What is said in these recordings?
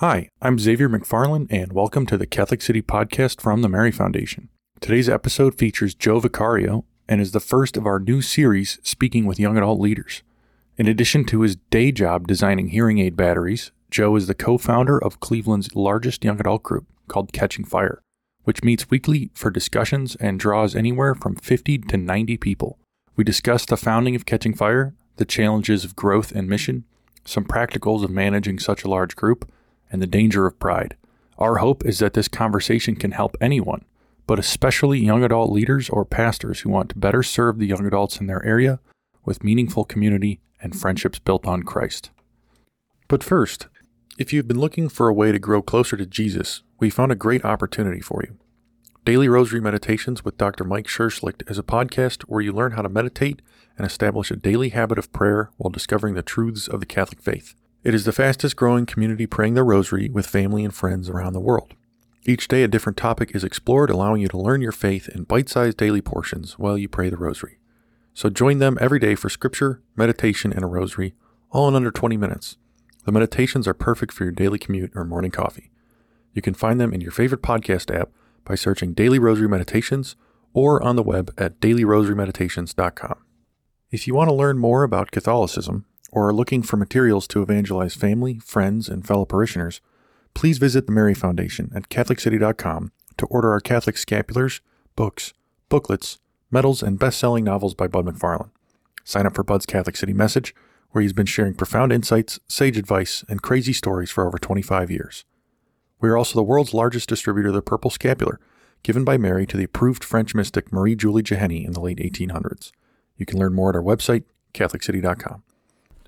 Hi, I'm Xavier McFarland, and welcome to the Catholic City podcast from the Mary Foundation. Today's episode features Joe Vicario and is the first of our new series speaking with young adult leaders. In addition to his day job designing hearing aid batteries, Joe is the co founder of Cleveland's largest young adult group called Catching Fire, which meets weekly for discussions and draws anywhere from 50 to 90 people. We discuss the founding of Catching Fire, the challenges of growth and mission, some practicals of managing such a large group, and the danger of pride. Our hope is that this conversation can help anyone, but especially young adult leaders or pastors who want to better serve the young adults in their area with meaningful community and friendships built on Christ. But first, if you've been looking for a way to grow closer to Jesus, we found a great opportunity for you. Daily Rosary Meditations with Dr. Mike Scherschligt is a podcast where you learn how to meditate and establish a daily habit of prayer while discovering the truths of the Catholic faith. It is the fastest growing community praying the rosary with family and friends around the world. Each day, a different topic is explored, allowing you to learn your faith in bite sized daily portions while you pray the rosary. So join them every day for scripture, meditation, and a rosary, all in under 20 minutes. The meditations are perfect for your daily commute or morning coffee. You can find them in your favorite podcast app by searching Daily Rosary Meditations or on the web at dailyrosarymeditations.com. If you want to learn more about Catholicism, or are looking for materials to evangelize family, friends, and fellow parishioners, please visit the Mary Foundation at CatholiCity.com to order our Catholic scapulars, books, booklets, medals, and best selling novels by Bud McFarland. Sign up for Bud's Catholic City Message, where he's been sharing profound insights, sage advice, and crazy stories for over 25 years. We are also the world's largest distributor of the Purple Scapular, given by Mary to the approved French mystic Marie Julie Jahenny in the late 1800s. You can learn more at our website, CatholiCity.com.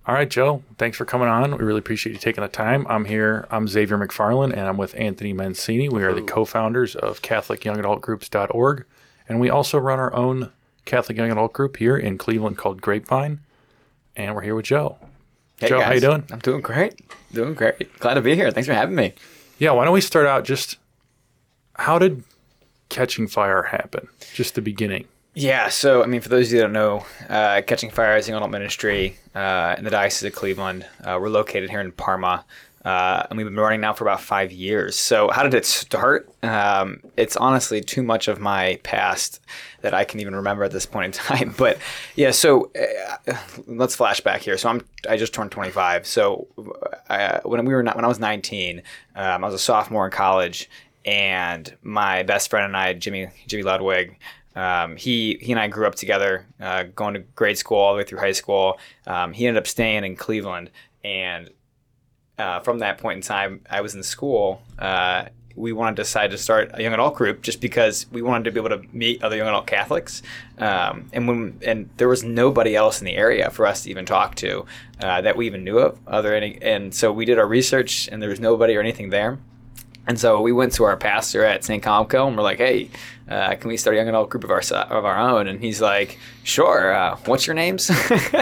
All right, Joe, thanks for coming on. We really appreciate you taking the time. I'm here. I'm Xavier McFarland, and I'm with Anthony Mancini. We are the co founders of CatholicYoungAdultGroups.org, and we also run our own Catholic Young Adult group here in Cleveland called Grapevine. And we're here with Joe. Hey Joe, guys. how you doing? I'm doing great. Doing great. Glad to be here. Thanks for having me. Yeah, why don't we start out just how did Catching Fire happen? Just the beginning. Yeah, so I mean, for those of you that don't know, uh, Catching Fire is a young adult ministry uh, in the Diocese of Cleveland. Uh, we're located here in Parma, uh, and we've been running now for about five years. So, how did it start? Um, it's honestly too much of my past that I can even remember at this point in time. But yeah, so uh, let's flash back here. So I'm I just turned 25. So uh, when we were not, when I was 19, um, I was a sophomore in college, and my best friend and I, Jimmy Jimmy Ludwig. Um, he he and I grew up together, uh, going to grade school all the way through high school. Um, he ended up staying in Cleveland, and uh, from that point in time, I was in school. Uh, we wanted to decide to start a young adult group just because we wanted to be able to meet other young adult Catholics, um, and when and there was nobody else in the area for us to even talk to uh, that we even knew of. Other any, and so we did our research, and there was nobody or anything there. And so we went to our pastor at St. Comco and we're like, hey, uh, can we start a young adult group of our of our own? And he's like, sure. Uh, what's your names?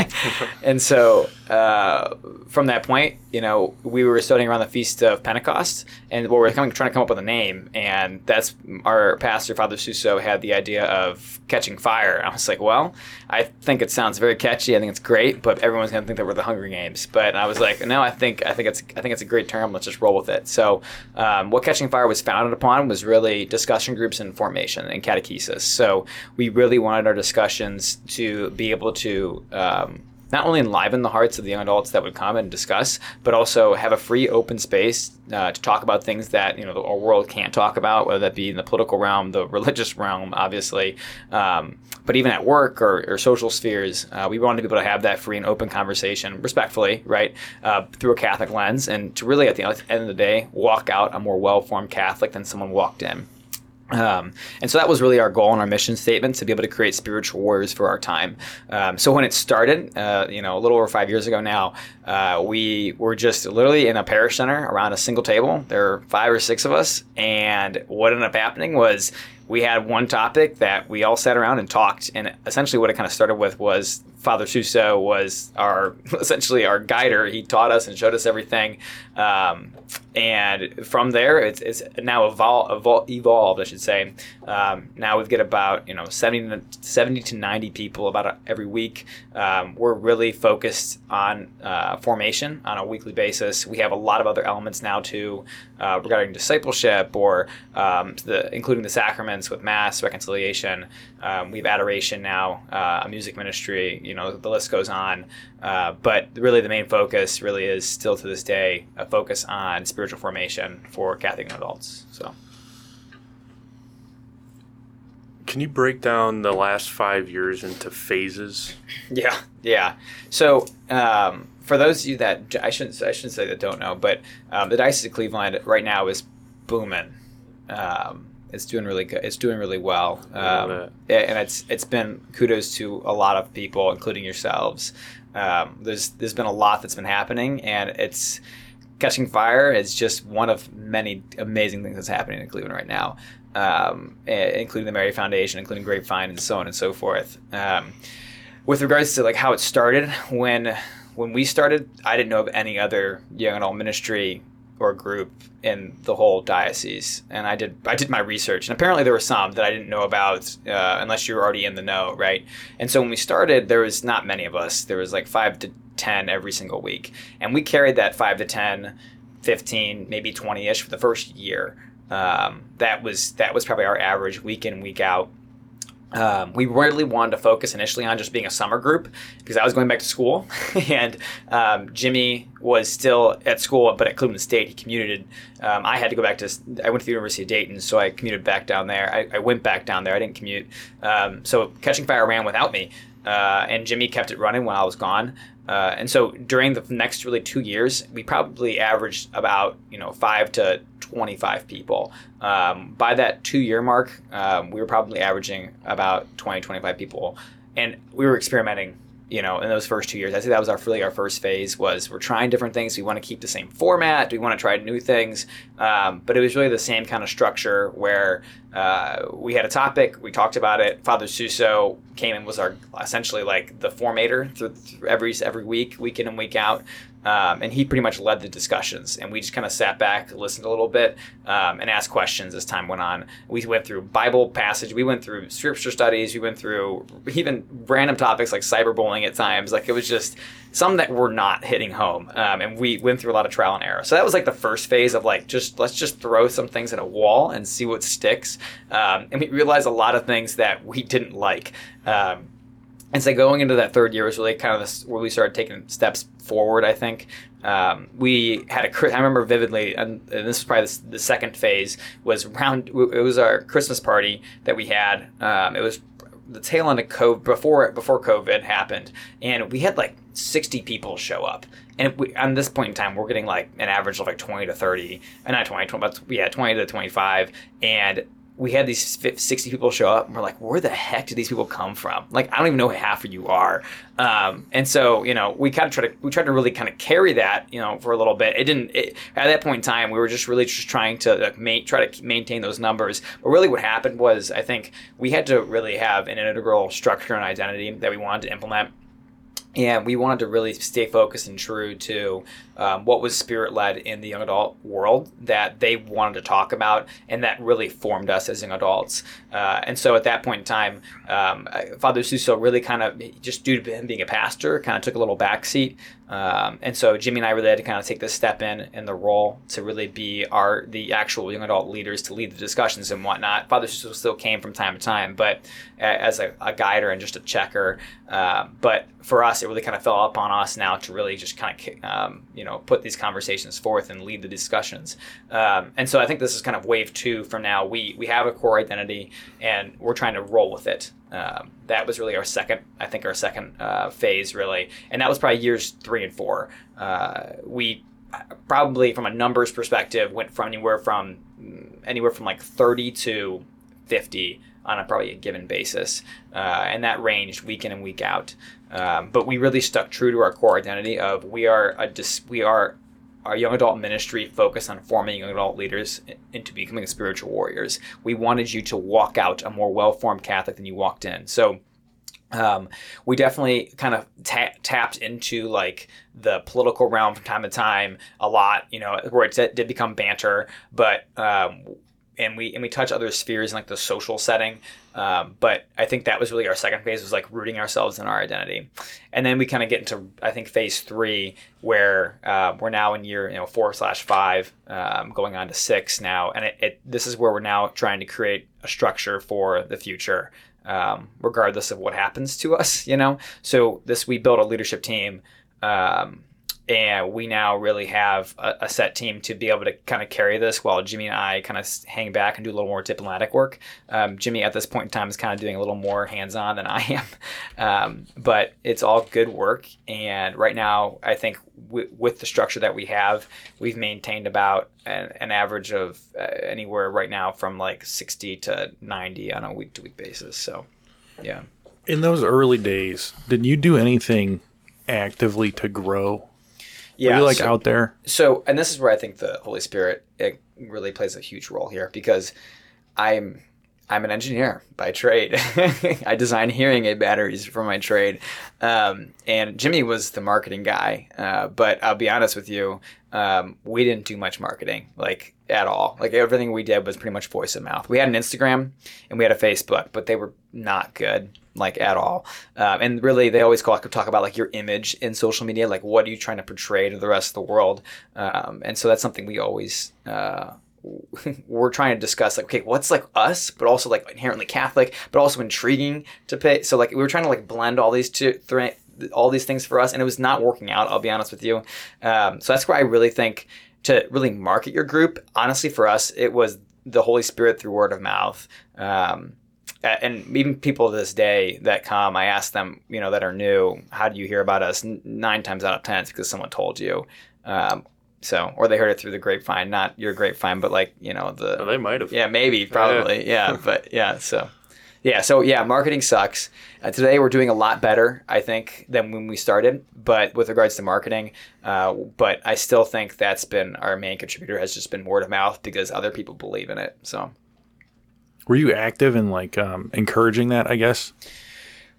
and so uh, from that point, you know, we were studying around the feast of Pentecost, and we were coming, trying to come up with a name, and that's our pastor, Father Suso, had the idea of catching fire. I was like, well, I think it sounds very catchy. I think it's great, but everyone's gonna think that we're the Hunger Games. But I was like, no, I think I think it's I think it's a great term. Let's just roll with it. So, um, what catching fire was founded upon was really discussion groups and formation and catechesis. So we really wanted our discussions to be able to um, not only enliven the hearts of the young adults that would come and discuss, but also have a free, open space uh, to talk about things that you know our world can't talk about, whether that be in the political realm, the religious realm, obviously, um, but even at work or, or social spheres. Uh, we wanted to be able to have that free and open conversation, respectfully, right, uh, through a Catholic lens, and to really, at the end of the day, walk out a more well-formed Catholic than someone walked in. Um, and so that was really our goal and our mission statement to be able to create spiritual warriors for our time. Um, so when it started, uh, you know, a little over five years ago now, uh, we were just literally in a parish center around a single table. There were five or six of us, and what ended up happening was we had one topic that we all sat around and talked. And essentially, what it kind of started with was Father Suso was our essentially our guider. He taught us and showed us everything. Um, and from there, it's, it's now evol- evol- evolved, I should say. Um, now we've got about you know 70 to, 70 to 90 people about every week. Um, we're really focused on uh, formation on a weekly basis. We have a lot of other elements now too uh, regarding discipleship or um, the, including the with mass reconciliation. Um, we have adoration now, uh, a music ministry. You know, the list goes on. Uh, but really, the main focus really is still to this day a focus on spiritual formation for Catholic adults. So. Can you break down the last five years into phases? Yeah, yeah. So um, for those of you that I shouldn't I shouldn't say that don't know, but um, the Diocese of Cleveland right now is booming. Um, it's doing really good. It's doing really well, um, and it's it's been kudos to a lot of people, including yourselves. Um, there's there's been a lot that's been happening, and it's catching fire is just one of many amazing things that's happening in Cleveland right now, um, including the Mary Foundation, including Grapevine, and so on and so forth. Um, with regards to like how it started, when when we started, I didn't know of any other young adult ministry or group in the whole diocese, and I did I did my research, and apparently there were some that I didn't know about uh, unless you were already in the know, right? And so when we started, there was not many of us. There was like five to ten every single week, and we carried that five to 10, 15, maybe twenty ish for the first year. Um, that was that was probably our average week in week out um, we really wanted to focus initially on just being a summer group because I was going back to school, and um, Jimmy was still at school, but at Cleveland State, he commuted. Um, I had to go back to. I went to the University of Dayton, so I commuted back down there. I, I went back down there. I didn't commute. Um, so Catching Fire ran without me, uh, and Jimmy kept it running when I was gone. Uh, and so during the next really two years, we probably averaged about you know five to twenty five people. Um, by that two year mark, um, we were probably averaging about 20, 25 people, and we were experimenting you know, in those first two years. I think that was our really our first phase was we're trying different things. We want to keep the same format. We want to try new things. Um, but it was really the same kind of structure where uh, we had a topic, we talked about it. Father Suso came and was our essentially like the formator through, through every every week, week in and week out. Um, and he pretty much led the discussions, and we just kind of sat back, listened a little bit, um, and asked questions as time went on. We went through Bible passage, we went through scripture studies, we went through even random topics like cyberbullying at times. Like it was just some that were not hitting home, um, and we went through a lot of trial and error. So that was like the first phase of like just let's just throw some things at a wall and see what sticks. Um, and we realized a lot of things that we didn't like. Um, and so going into that third year was really kind of this, where we started taking steps forward. I think um, we had a. I remember vividly, and, and this was probably the, the, second phase was around. It was our Christmas party that we had. Um, it was the tail end of COVID before before COVID happened, and we had like sixty people show up. And we, on this point in time, we're getting like an average of like twenty to thirty, and not 20, 20 but yeah, twenty to twenty five, and we had these 60 people show up and we're like where the heck did these people come from? Like i don't even know who half of you are. Um, and so you know we kind of tried to we tried to really kind of carry that you know for a little bit. It didn't it, at that point in time we were just really just trying to like, ma- try to maintain those numbers. But really what happened was i think we had to really have an integral structure and identity that we wanted to implement and we wanted to really stay focused and true to um, what was spirit led in the young adult world that they wanted to talk about, and that really formed us as young adults. Uh, and so at that point in time, um, Father Suso really kind of, just due to him being a pastor, kind of took a little backseat. Um, and so Jimmy and I really had to kind of take this step in in the role to really be our the actual young adult leaders to lead the discussions and whatnot. Father still came from time to time, but as a, a guider and just a checker. Uh, but for us, it really kind of fell upon us now to really just kind of um, you know put these conversations forth and lead the discussions. Um, and so I think this is kind of wave two from now. We we have a core identity and we're trying to roll with it. Um, that was really our second, I think, our second uh, phase, really, and that was probably years three and four. Uh, we probably, from a numbers perspective, went from anywhere from anywhere from like thirty to fifty on a probably a given basis, uh, and that ranged week in and week out. Um, but we really stuck true to our core identity of we are a dis- we are our young adult ministry focused on forming young adult leaders into becoming spiritual warriors. We wanted you to walk out a more well formed Catholic than you walked in. So Um, we definitely kind of ta- tapped into like the political realm from time to time a lot, you know, where it did, did become banter, but um, and we and we touch other spheres in like the social setting. Um, but I think that was really our second phase was like rooting ourselves in our identity, and then we kind of get into I think phase three where uh, we're now in year you know four slash five, um, going on to six now, and it, it, this is where we're now trying to create a structure for the future, um, regardless of what happens to us, you know. So this we built a leadership team. Um, and we now really have a, a, set team to be able to kind of carry this while Jimmy and I kind of hang back and do a little more diplomatic work. Um, Jimmy at this point in time is kind of doing a little more hands-on than I am, um, but it's all good work. And right now, I think w- with the structure that we have, we've maintained about an, an average of uh, anywhere right now from like 60 to 90 on a week-to-week basis. So, yeah. In those early days, did you do anything actively to grow yeah, you like so, out there? So, and this is where I think the Holy Spirit it really plays a huge role here because I'm I'm an engineer by trade. I design hearing aid batteries for my trade, um, and Jimmy was the marketing guy. Uh, but I'll be honest with you, um, we didn't do much marketing, like at all. Like everything we did was pretty much voice of mouth. We had an Instagram and we had a Facebook, but they were not good like at all. Um, and really, they always talk, talk about like your image in social media, like what are you trying to portray to the rest of the world. Um, and so that's something we always. Uh, we're trying to discuss like okay what's like us but also like inherently catholic but also intriguing to pay so like we were trying to like blend all these two three all these things for us and it was not working out i'll be honest with you um, so that's where i really think to really market your group honestly for us it was the holy spirit through word of mouth um, and even people this day that come, I ask them, you know, that are new, how do you hear about us? Nine times out of ten, it's because someone told you. Um, so, or they heard it through the grapevine, not your grapevine, but like you know the. Well, they might have. Yeah, maybe, probably, yeah, yeah but yeah, so. Yeah, so yeah, marketing sucks. Uh, today we're doing a lot better, I think, than when we started. But with regards to marketing, uh, but I still think that's been our main contributor has just been word of mouth because other people believe in it. So were you active in like um, encouraging that? I guess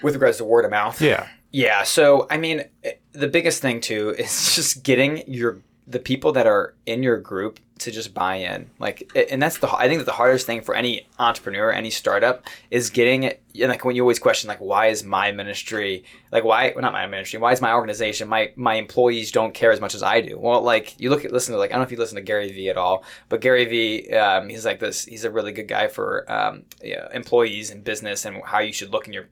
with regards to word of mouth. Yeah. Yeah. So I mean, the biggest thing too is just getting your the people that are in your group to just buy in. Like, and that's the I think that the hardest thing for any entrepreneur, any startup, is getting it. Like when you always question, like, why is my ministry, like, why well, not my ministry, why is my organization, my my employees don't care as much as I do? Well, like you look at listen to like I don't know if you listen to Gary Vee at all, but Gary Vee, um, he's like this. He's a really good guy for um, yeah, employees and business and how you should look in your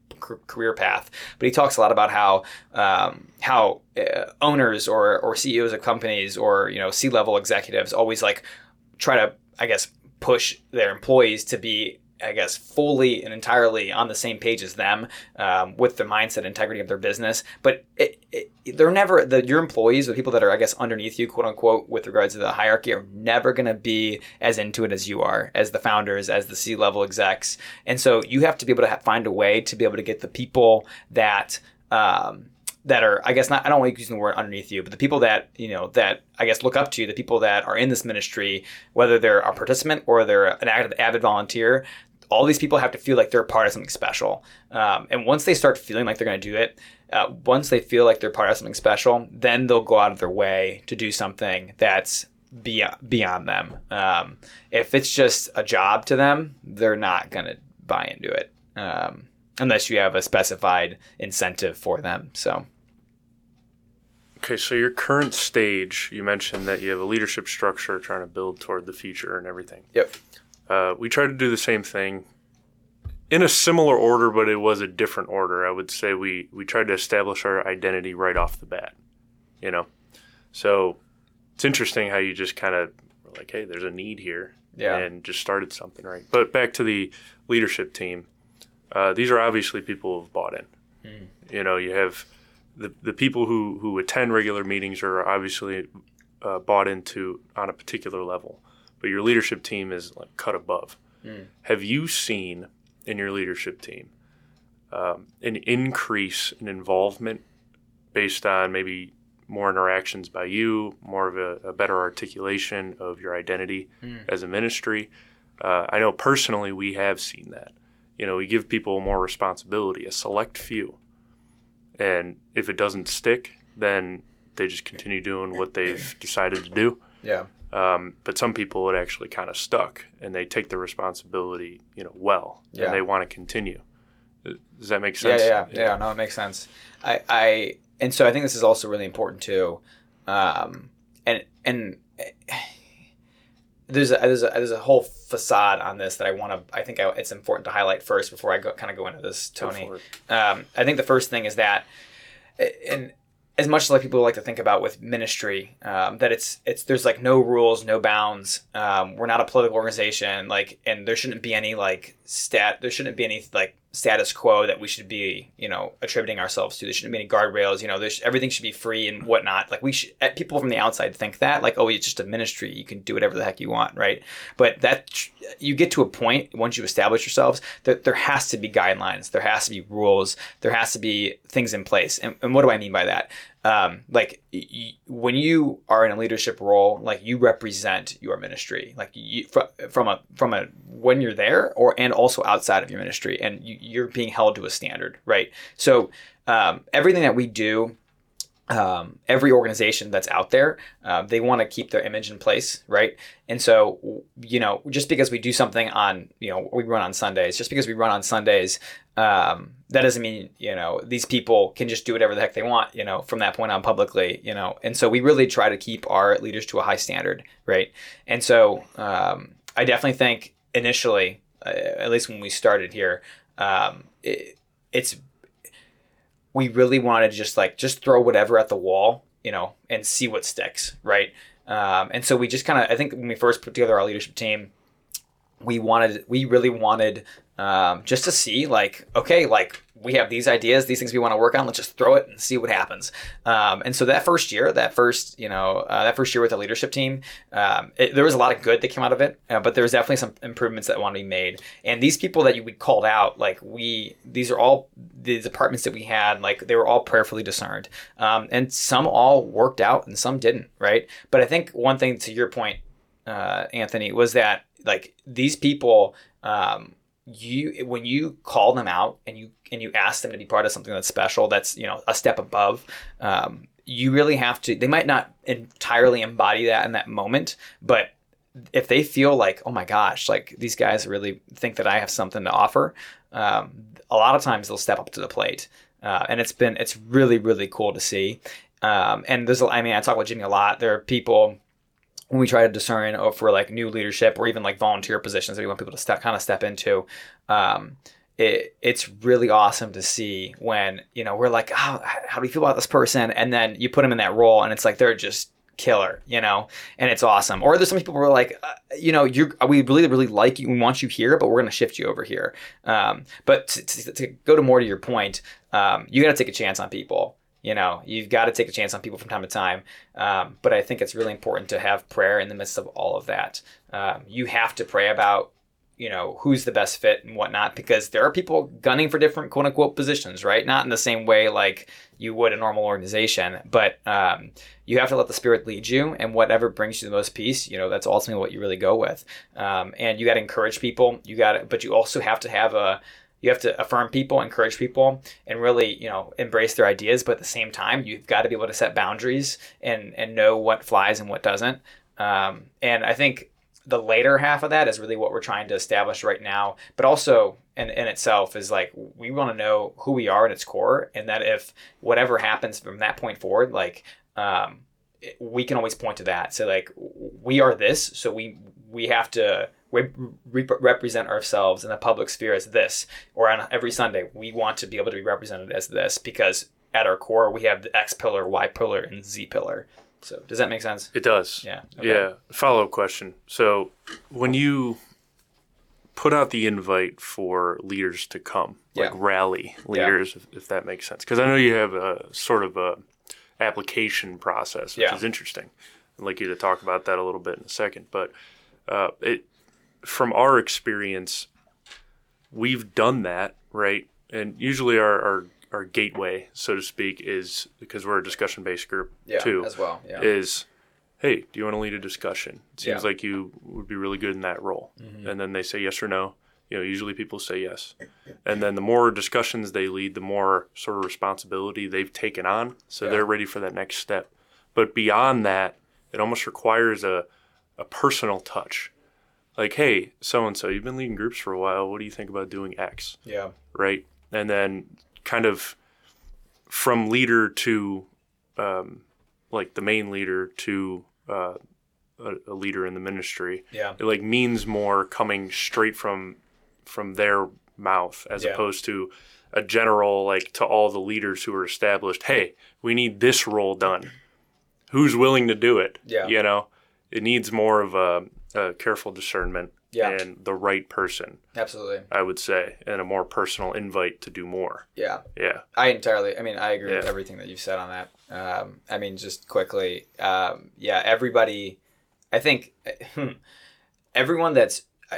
career path. But he talks a lot about how um, how uh, owners or or CEOs of companies or you know C level executives always like try to I guess push their employees to be I guess, fully and entirely on the same page as them um, with the mindset integrity of their business. But it, it, they're never, the, your employees, the people that are, I guess, underneath you, quote unquote, with regards to the hierarchy, are never going to be as into it as you are, as the founders, as the C level execs. And so you have to be able to find a way to be able to get the people that, um, that are, I guess, not, I don't like using the word underneath you, but the people that, you know, that I guess look up to you, the people that are in this ministry, whether they're a participant or they're an avid, avid volunteer, all these people have to feel like they're part of something special. Um, and once they start feeling like they're going to do it, uh, once they feel like they're part of something special, then they'll go out of their way to do something that's beyond, beyond them. Um, if it's just a job to them, they're not going to buy into it um, unless you have a specified incentive for them. So. Okay, so your current stage, you mentioned that you have a leadership structure trying to build toward the future and everything. Yep. Uh, we tried to do the same thing in a similar order, but it was a different order. I would say we we tried to establish our identity right off the bat. You know, so it's interesting how you just kind of like, hey, there's a need here, yeah. and just started something right. But back to the leadership team. Uh, these are obviously people who've bought in. Mm. You know, you have the the people who who attend regular meetings are obviously uh, bought into on a particular level but your leadership team is like cut above. Mm. Have you seen in your leadership team um, an increase in involvement based on maybe more interactions by you, more of a, a better articulation of your identity mm. as a ministry? Uh, I know personally we have seen that. you know, we give people more responsibility, a select few. And if it doesn't stick, then they just continue doing what they've decided to do. Yeah. Um, but some people it actually kind of stuck, and they take the responsibility, you know, well, Yeah. and they want to continue. Does that make Yeah, sense? yeah, yeah, yeah. No, it makes sense. I, I, and so I think this is also really important too. Um, and and there's a, there's a there's a whole facade on this that I want to. I think I, it's important to highlight first before I go kind of go into this, Tony. Um, I think the first thing is that, and as much as like people like to think about with ministry, um, that it's it's there's like no rules, no bounds. Um, we're not a political organization, like, and there shouldn't be any like stat. There shouldn't be any like status quo that we should be, you know, attributing ourselves to. There shouldn't be any guardrails. You know, there's everything should be free and whatnot. Like we should, eh, people from the outside think that, like, oh, it's just a ministry. You can do whatever the heck you want, right? But that you get to a point once you establish yourselves that there has to be guidelines, there has to be rules, there has to be things in place. And, and what do I mean by that? Um, like y- when you are in a leadership role, like you represent your ministry, like you from, from a from a when you're there or and also outside of your ministry, and you, you're being held to a standard, right? So um, everything that we do um, every organization that's out there, uh, they want to keep their image in place, right? And so, you know, just because we do something on, you know, we run on Sundays, just because we run on Sundays, um, that doesn't mean, you know, these people can just do whatever the heck they want, you know, from that point on publicly, you know. And so we really try to keep our leaders to a high standard, right? And so um, I definitely think initially, uh, at least when we started here, um, it, it's we really wanted to just like just throw whatever at the wall, you know, and see what sticks, right? Um, and so we just kind of, I think when we first put together our leadership team, we wanted, we really wanted um, just to see like, okay, like we have these ideas, these things we want to work on. Let's just throw it and see what happens. Um, and so that first year, that first, you know, uh, that first year with the leadership team, um, it, there was a lot of good that came out of it, uh, but there was definitely some improvements that want to be made. And these people that you we called out, like we, these are all the departments that we had, like they were all prayerfully discerned, um, and some all worked out and some didn't, right? But I think one thing to your point, uh, Anthony, was that like these people. Um, you when you call them out and you and you ask them to be part of something that's special that's you know a step above um, you really have to they might not entirely embody that in that moment but if they feel like oh my gosh like these guys really think that i have something to offer um, a lot of times they'll step up to the plate. Uh, and it's been it's really really cool to see. Um, and there's i mean i talk with jimmy a lot. There are people when we try to discern for like new leadership or even like volunteer positions that we want people to step kind of step into um, it, it's really awesome to see when you know we're like oh, how do you feel about this person? And then you put them in that role and it's like they're just killer you know? And it's awesome. Or there's some people who are like uh, you know you we really really like you we want you here but we're to shift you over here. Um, but to, to, to go to more to your point um, you got to take a chance on people you know, you've got to take a chance on people from time to time. Um, but I think it's really important to have prayer in the midst of all of that. Um, you have to pray about, you know, who's the best fit and whatnot, because there are people gunning for different quote unquote positions, right? Not in the same way like you would a normal organization, but um, you have to let the Spirit lead you, and whatever brings you the most peace, you know, that's ultimately what you really go with. Um, and you got to encourage people. You got to, but you also have to have a you have to affirm people, encourage people, and really, you know, embrace their ideas. But at the same time, you've got to be able to set boundaries and and know what flies and what doesn't. Um, and I think the later half of that is really what we're trying to establish right now. But also in, in itself is like we want to know who we are at its core, and that if whatever happens from that point forward, like um, we can always point to that. So like we are this, so we we have to we re- represent ourselves in the public sphere as this, or on every Sunday, we want to be able to be represented as this because at our core we have the X pillar, Y pillar, and Z pillar. So does that make sense? It does. Yeah. Yeah. Follow up question. So when you put out the invite for leaders to come, like Yeah. rally leaders, if, if that makes sense, because I know you have a sort of a application process, which Yeah. is interesting. I'd like you to talk about that a little bit in a second. But uh, it, from our experience, we've done that, right? And usually our, our, our gateway, so to speak, is because we're a discussion based group Yeah. too As well. Yeah. is hey do you want to lead a discussion it seems Yeah. like you would be really good in that role mm-hmm. and then they say yes or no You know, usually people say yes. And then the more discussions they lead, the more sort of responsibility they've taken on. So Yeah. they're ready for that next step. But beyond that, it almost requires a, a personal touch. Like, hey, so and so, you've been leading groups for a while. What do you think about doing X? Yeah. right? And then kind of from leader to um, like the main leader to uh, a, a leader in the ministry, Yeah. it like means more coming straight from from their mouth as Yeah. opposed to a general like to all the leaders who are established. Hey, we need this role done. Who's willing to do it? Yeah. you know, it needs more of a, a careful discernment Yeah. and the right person. Absolutely. I would say, and a more personal invite to do more. Yeah. Yeah. I entirely. I mean, I agree with everything that you've said on that. Um, I mean, just quickly, um, yeah, everybody. I think everyone that's uh,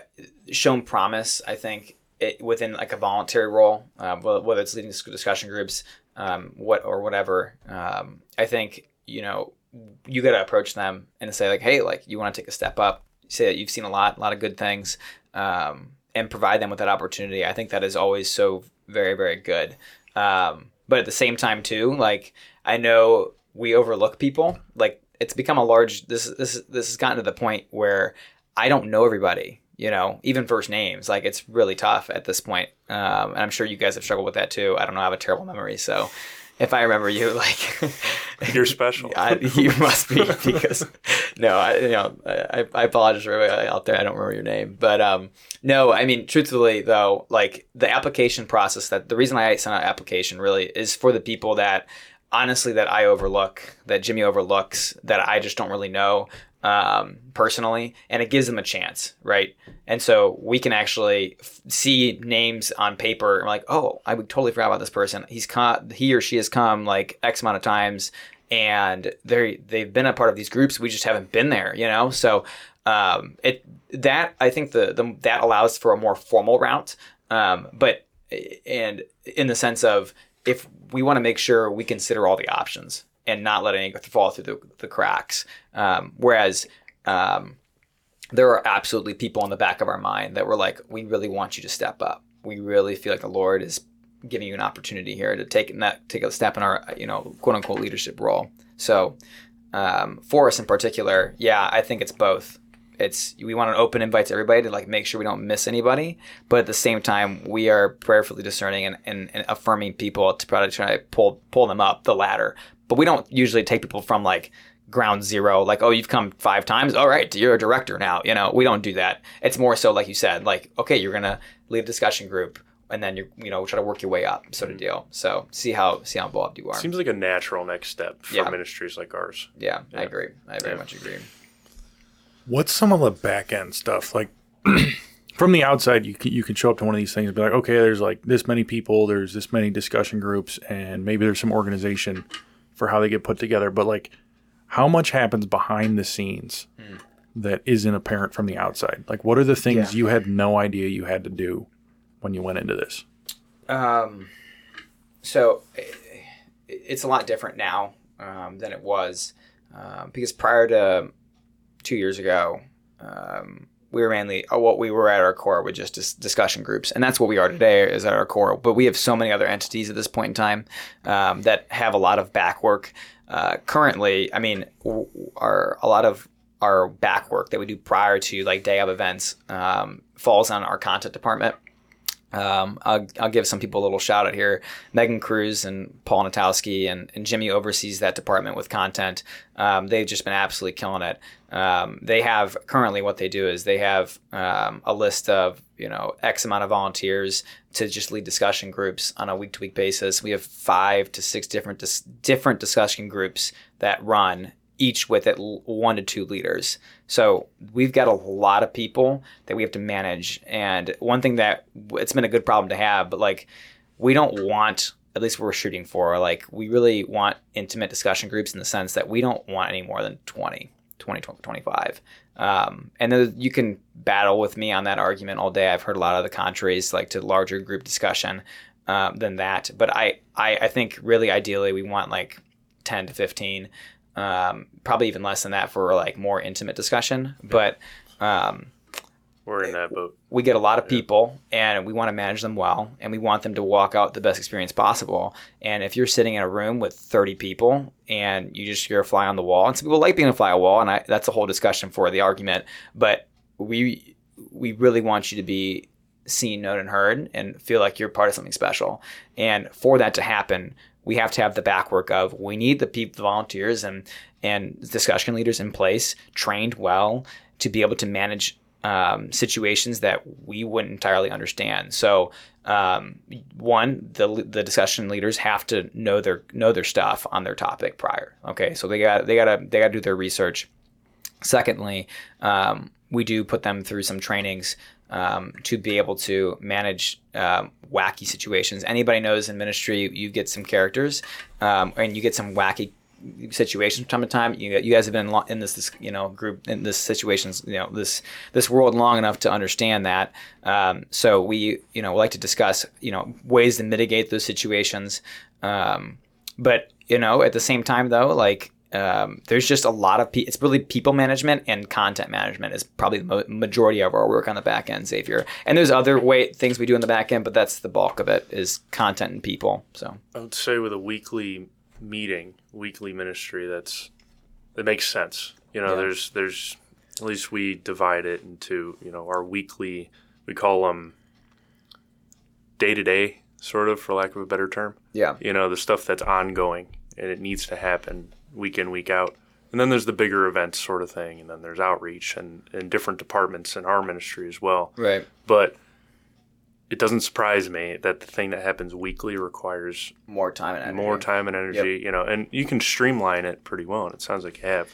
shown promise. I think it, within like a voluntary role, uh, whether it's leading discussion groups, um, what or whatever. Um, I think you know you got to approach them and say like, hey, like you want to take a step up. Say that you've seen a lot, a lot of good things, um, and provide them with that opportunity. I think that is always so very, very good. Um, but at the same time, too, like I know we overlook people. Like it's become a large. This this this has gotten to the point where I don't know everybody. You know, even first names. Like it's really tough at this point. Um, and I'm sure you guys have struggled with that too. I don't know. I have a terrible memory, so if I remember you, like You're special. I, you must be because no, I you know I, I apologize for everybody out there. I don't remember your name, but um, no, I mean truthfully though, like the application process. That the reason I sent out application really is for the people that honestly that I overlook, that Jimmy overlooks, that I just don't really know um, personally, and it gives them a chance, right? And so we can actually f- see names on paper. And like, oh, I would totally forgot about this person. He's come, he or she has come like X amount of times, and they they've been a part of these groups. We just haven't been there, you know. So um, it that I think the, the that allows for a more formal route, um, but and in the sense of if we want to make sure we consider all the options and not let any fall through the, the cracks. Um, whereas um, there are absolutely people in the back of our mind that we're like, we really want you to step up. We really feel like the Lord is giving you an opportunity here to take that take a step in our you know quote unquote leadership role. So um, for us in particular, yeah, I think it's both. It's we want an open invite to everybody to like make sure we don't miss anybody, but at the same time we are prayerfully discerning and, and, and affirming people to try to try to pull pull them up the ladder. But we don't usually take people from like ground zero, like oh you've come five times, all right, you're a director now. You know we don't do that. It's more so like you said, like okay you're gonna lead a discussion group and then you're you know try to work your way up sort of mm-hmm. deal. So see how see how involved you are. Seems like a natural next step for Yeah. ministries like ours. yeah, I agree. I very Yeah. much agree. What's some of the back end stuff like? From the outside, you can, you can show up to one of these things and be like, okay, there's like this many people, there's this many discussion groups, and maybe there's some organization for how they get put together. But like, how much happens behind the scenes that isn't apparent from the outside? Like, what are the things Yeah. you had no idea you had to do when you went into this? Um, so it's a lot different now um, than it was um, because prior to two years ago, um, we were mainly uh, what we were at our core with just dis- discussion groups, and that's what we are today is at our core. But we have so many other entities at this point in time um, that have a lot of back work. Uh, currently, I mean, our a lot of our back work that we do prior to like day of events um, falls on our content department. Um, I'll, I'll give some people a little shout out here. Megan Cruz and Paul Natowski and, and Jimmy oversees that department with content. Um, they've just been absolutely killing it. Um, they have currently what they do is they have um, a list of you know X amount of volunteers to just lead discussion groups on a week to week basis. We have five to six different dis- different discussion groups that run each with at one to two leaders. So we've got a lot of people that we have to manage. And one thing that it's been a good problem to have, but like we don't want, at least we're shooting for, like we really want intimate discussion groups in the sense that we don't want any more than 20, 20, 25. Um, and then you can battle with me on that argument all day. I've heard a lot of the contraries like to larger group discussion um, than that. But I, I, I think really ideally we want like 10 to 15 um, probably even less than that for like more intimate discussion. But um, we're in that boat. we get a lot of people and we want to manage them well and we want them to walk out the best experience possible. And if you're sitting in a room with 30 people and you just you're a fly on the wall and some people like being a fly on the wall and I, that's a whole discussion for the argument. But we we really want you to be seen known and heard and feel like you're part of something special. And for that to happen we have to have the backwork of we need the people the volunteers and and discussion leaders in place trained well to be able to manage um, situations that we wouldn't entirely understand. So, um, one, the the discussion leaders have to know their know their stuff on their topic prior. Okay, so they got they gotta they gotta do their research. Secondly, um, we do put them through some trainings um, to be able to manage um, wacky situations. Anybody knows in ministry, you get some characters, um, and you get some wacky situations from time to time. You, you guys have been in this, this, you know, group in this situations, you know, this this world long enough to understand that. Um, so we, you know, like to discuss, you know, ways to mitigate those situations. Um, but you know, at the same time, though, like um, there's just a lot of pe- it's really people management and content management is probably the mo- majority of our work on the back end Xavier and there's other way things we do in the back end but that's the bulk of it is content and people so I would say with a weekly meeting, weekly ministry, that's that makes sense. You know, Yeah. there's there's at least we divide it into you know our weekly. We call them day to day, sort of, for lack of a better term. yeah You know, the stuff that's ongoing and it needs to happen week in week out. And then there's the bigger events sort of thing, and then there's outreach and, and different departments in our ministry as well. right But it doesn't surprise me that the thing that happens weekly requires more time and energy. more time and energy, you know, and you can streamline it pretty well. And it sounds like you have.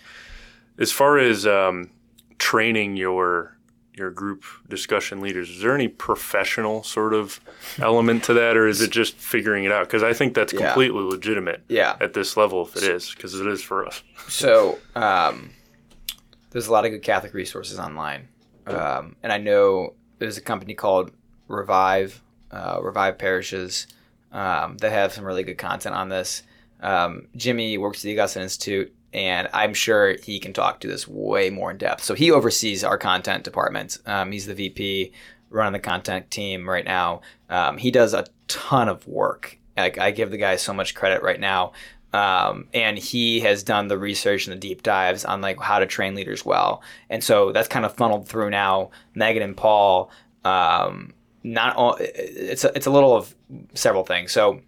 As far as um, training your your group discussion leaders, is there any professional sort of element to that, or is it just figuring it out? Because I think that's Yeah. completely legitimate yeah at this level, if it is, because it is for us. So um, there's a lot of good Catholic resources online, um, and I know there's a company called Revive, uh, Revive Parishes, um, that have some really good content on this. Um, Jimmy works at the Augustine Institute, and I'm sure he can talk to this way more in depth. So he oversees our content department. Um, he's the VP running the content team right now. Um, he does a ton of work. Like I give the guy so much credit right now um, and he has done the research and the deep dives on like how to train leaders well and so that's kind of funneled through now megan and paul um, not all it's a, it's a little of several things so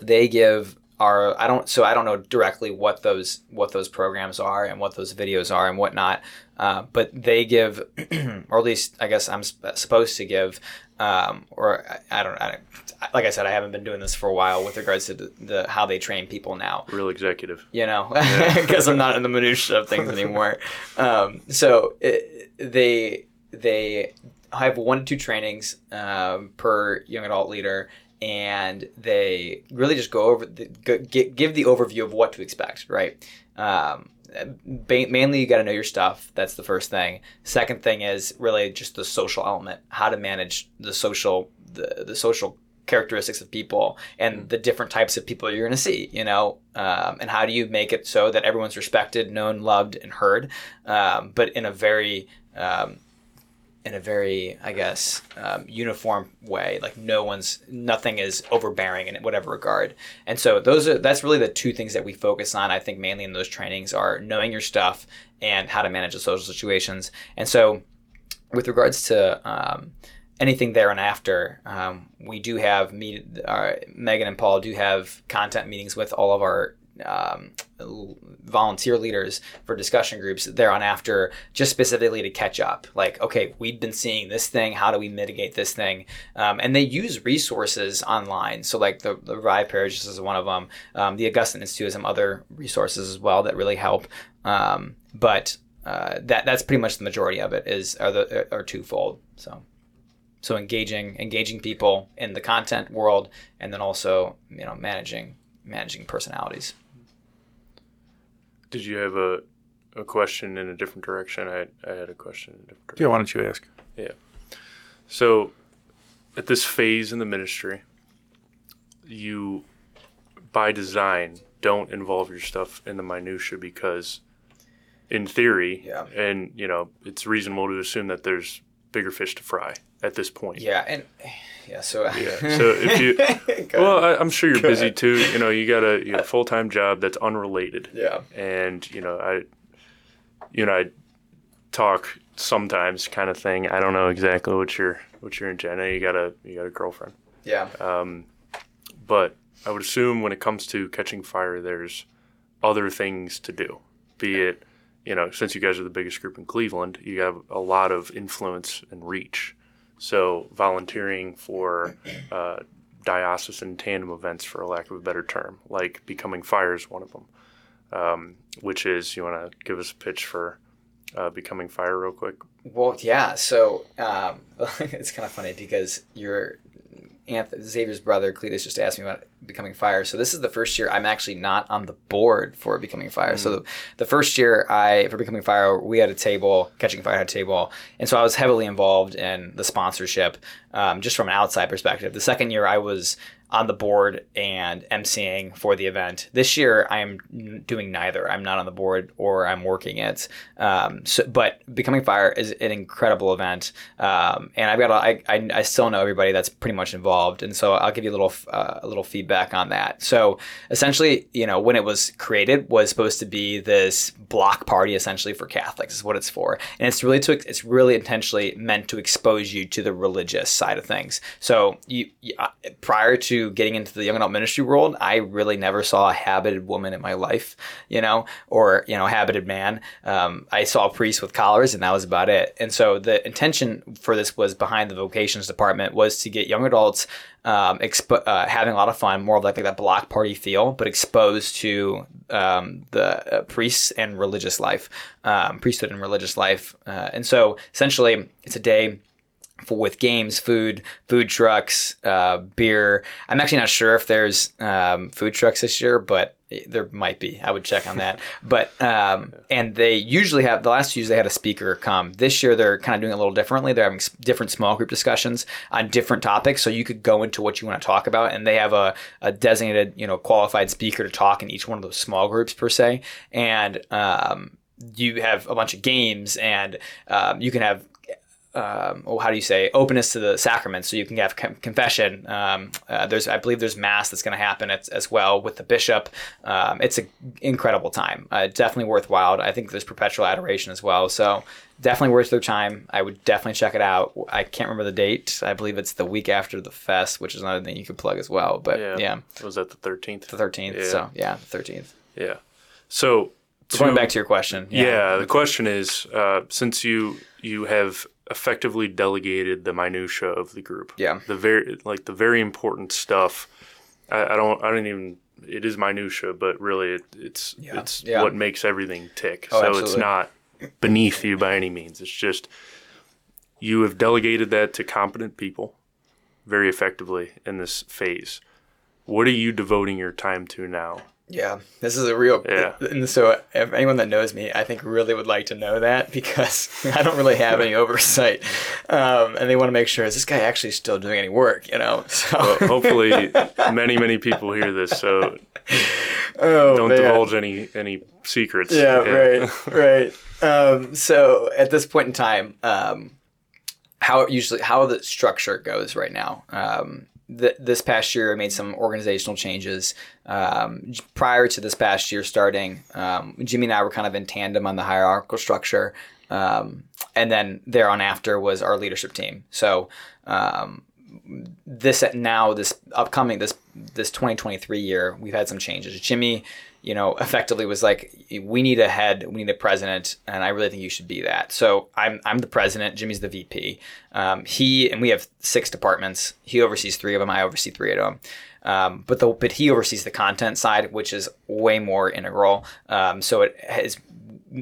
they give our i don't so i don't know directly what those what those programs are and what those videos are and whatnot uh, but they give or at least i guess i'm sp- supposed to give um, or I, I don't I, don't- like i said i haven't been doing this for a while with regards to the, the how they train people now Real executive. you know, because I'm not in the minutia of things anymore. Um, so it, they they have one to two trainings um, per young adult leader, and they really just go over the, give the overview of what to expect. Right. Um, mainly, you got to know your stuff. That's the first thing. Second thing is really just the social element, how to manage the social the, the social characteristics of people and the different types of people you're going to see, you know, um, and how do you make it so that everyone's respected, known, loved, and heard, um, but in a very, um, in a very, I guess, um, uniform way. Like no one's, nothing is overbearing in whatever regard. And so those are, that's really the two things that we focus on. I think mainly in those trainings are knowing your stuff and how to manage the social situations. And so with regards to um, anything there and after, um, we do have meet. Uh, Megan and Paul do have content meetings with all of our um, volunteer leaders for discussion groups there on after, just specifically to catch up. Like, okay, we've been seeing this thing. How do we mitigate this thing? Um, and they use resources online. So, like the the Revive Parishes is one of them. Um, the Augustine Institute has some other resources as well that really help. Um, but uh, that that's pretty much the majority of it is are the are twofold. So so engaging engaging people in the content world and then also you know managing managing personalities Did you have a, a question in a different direction? I, I had a question in a different direction. Yeah, why don't you ask? Yeah. So, at this phase in the ministry, you, by design, don't involve your stuff in the minutia because, in theory, Yeah. and you know, it's reasonable to assume that there's bigger fish to fry at this point. Yeah, and yeah, so Yeah. So if you, well, I, I'm sure you're Go busy ahead. too. You know, you got a you know, full time job that's unrelated. yeah, and you know I, you know I talk sometimes kind of thing. I don't know exactly what you're what you're into. I know you got a you got a girlfriend, yeah, um, but I would assume when it comes to catching fire, there's other things to do. Be it you know since you guys are the biggest group in Cleveland, you have a lot of influence and reach. So volunteering for uh, diocesan tandem events, for a lack of a better term, like becoming fire is one of them um, which is you want to give us a pitch for uh, becoming fire real quick. Well, yeah. So um, it's kind of funny because your Anth- Xavier's brother Cletus just asked me about becoming fire. So this is the first year I'm actually not on the board for becoming fire. So the, the first year I for becoming fire, we had a table, catching fire had a table, and so I was heavily involved in the sponsorship, um, just from an outside perspective. The second year I was on the board and emceeing for the event. This year, I am doing neither. I'm not on the board or I'm working it. Um, so, but becoming fire is an incredible event, um, and I've got a, I, I, I still know everybody that's pretty much involved, and so I'll give you a little uh, a little feedback on that. So essentially, you know, when it was created, was supposed to be this block party essentially for Catholics is what it's for, and it's really to it's really intentionally meant to expose you to the religious side of things. So you, you uh, prior to getting into the young adult ministry world, I really never saw a habited woman in my life, you know, or you know, habited man. Um, I saw priests with collars, and that was about it. And so the intention for this was behind the vocations department was to get young adults um, expo- uh, having a lot of fun, more of like, like that block party feel, but exposed to um, the uh, priests and religious life, um, priesthood and religious life. Uh, and so essentially, it's a day for, with games, food, food trucks, uh, beer. I'm actually not sure if there's um, food trucks this year, but there might be. I would check on that. But um, and they usually have the last two years they had a speaker come. This year they're kind of doing it a little differently. They're having different small group discussions on different topics, so you could go into what you want to talk about, and they have a, a designated, you know, qualified speaker to talk in each one of those small groups per se, and um, you have a bunch of games, and um, you can have um, oh, how do you say openness to the sacraments so you can have com- confession. Um, uh, there's i believe there's mass that's going to happen as, as well with the bishop. Um, it's an incredible time uh, definitely worthwhile. I think there's perpetual adoration as well so definitely worth their time. I would definitely check it out. I can't remember the date. I believe it's the week after the fest which is another thing you could plug as well but yeah, Yeah. Was that the 13th? the 13th Yeah. so yeah the 13th Yeah. So so going back to your question Yeah, the question is, uh, since you you have effectively delegated the minutia of the group, Yeah. the very like the very important stuff. I, I don't, I don't even. It is minutia, but really, it, it's Yeah. it's Yeah. what makes everything tick. Oh, so it's not beneath you by any means. It's just you have delegated that to competent people very effectively in this phase. What are you devoting your time to now? Yeah, this is a real. Yeah. And so, if anyone that knows me, I think really would like to know that because I don't really have any oversight, um, and they want to make sure is this guy actually still doing any work? You know. So. Well, hopefully, many many people hear this, so oh, don't man. divulge any any secrets. Yeah, right, right. Um, so at this point in time, um, how it usually how the structure goes right now. Um, th- this past year, I made some organizational changes. Um, prior to this past year starting, um, Jimmy and I were kind of in tandem on the hierarchical structure, um, and then there on after was our leadership team. So. Um, this now this upcoming this this 2023 year we've had some changes jimmy you know effectively was like we need a head we need a president and i really think you should be that. So i'm i'm the president jimmy's the vp um, he and we have six departments. He oversees three of them i oversee three of them. Um, but the but he oversees the content side which is way more integral. Um, so it has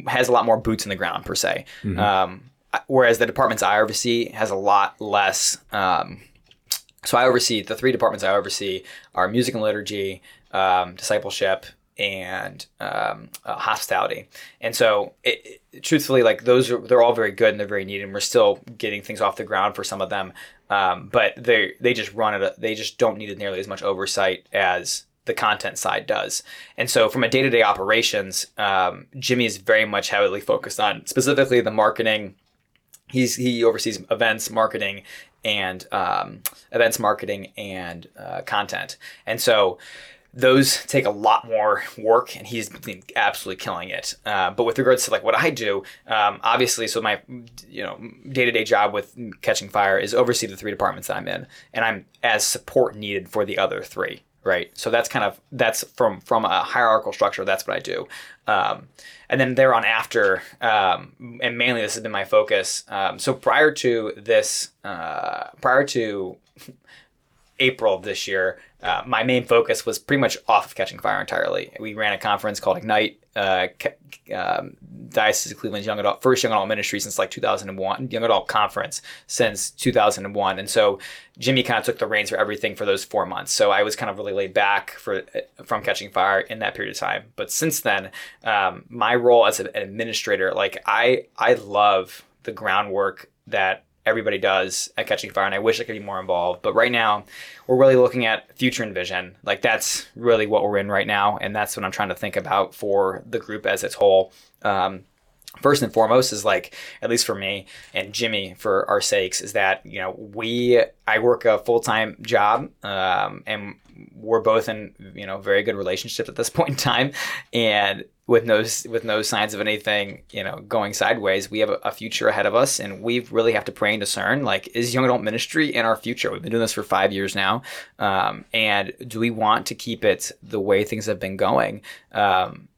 has a lot more boots in the ground per se. Um, whereas the departments i oversee has a lot less um, so I oversee the three departments I oversee are music and liturgy, um, discipleship, and um, uh, hospitality. And so, it, it- truthfully, like those are they're all very good and they're very needed. And we're still getting things off the ground for some of them, um, but they they just run it. They just don't need nearly as much oversight as the content side does. And so, from a day to day operations, um, Jimmy is very much heavily focused on specifically the marketing he's he oversees events marketing and um, events marketing and uh, content and so those take a lot more work and he's been absolutely killing it. Uh, but with regards to like what i do um, obviously so my you know day-to-day job with catching fire is oversee the three departments that i'm in and i'm as support needed for the other three right? So that's kind of that's from from a hierarchical structure that's what i do. Um, and then there on after um, and mainly this has been my focus. Um, so prior to this uh, prior to april of this year uh, my main focus was pretty much off of catching fire entirely. We ran a conference called Ignite, uh, um, Diocese of Cleveland's young adult first young adult ministry since like 2001, young adult conference since 2001, and so Jimmy kind of took the reins for everything for those four months. So I was kind of really laid back for from catching fire in that period of time. But since then, um, my role as an administrator, like I I love the groundwork that everybody does at Catching Fire, and I wish I could be more involved. But right now, we're really looking at future and vision. Like that's really what we're in right now, and that's what I'm trying to think about for the group as its whole. Um, first and foremost is like at least for me and jimmy for our sakes is that you know we i work a full-time job um, and we're both in you know very good relationships at this point in time and with no with no signs of anything you know going sideways we have a, future ahead of us and we really have to pray and discern like is young adult ministry in our future? We've been doing this for five years now um, and do we want to keep it the way things have been going? Um,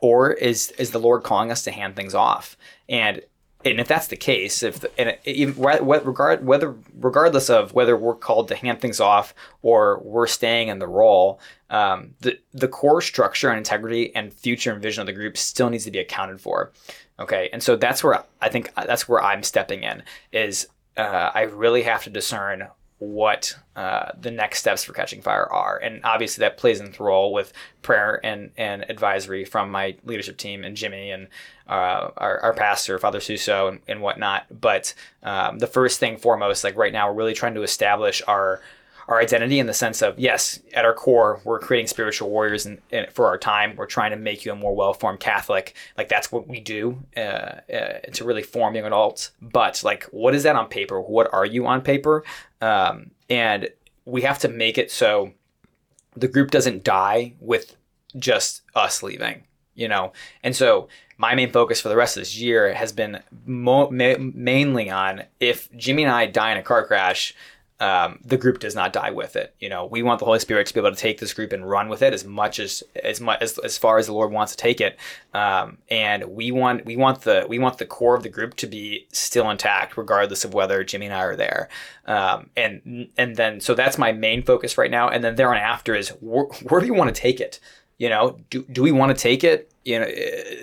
or is is the lord calling us to hand things off? And and if that's the case, if the, and it, regard whether regardless of whether we're called to hand things off or we're staying in the role, um, the the core structure and integrity and future and vision of the group still needs to be accounted for. Okay, and so that's where I think that's where I'm stepping in. Is uh, I really have to discern what uh, the next steps for catching fire are. And obviously that plays into role with prayer and, and advisory from my leadership team and Jimmy and uh, our, our pastor, Father Suso and, and whatnot. But um, the first thing foremost, like right now, we're really trying to establish our our identity in the sense of yes, at our core, we're creating spiritual warriors and, for our time. We're trying to make you a more well-formed Catholic. Like that's what we do uh, uh, to really form young adults. But like, what is that on paper? What are you on paper? Um, and we have to make it so the group doesn't die with just us leaving. You know, and so my main focus for the rest of this year has been mo- ma- mainly on if Jimmy and I die in a car crash, um, the group does not die with it. You know, we want the Holy Spirit to be able to take this group and run with it as much as as much as, as far as the Lord wants to take it. Um, and we want we want the we want the core of the group to be still intact, regardless of whether Jimmy and I are there. Um, and and then so that's my main focus right now. And then there on after is where, where do you want to take it? You know, do, do we want to take it, you know,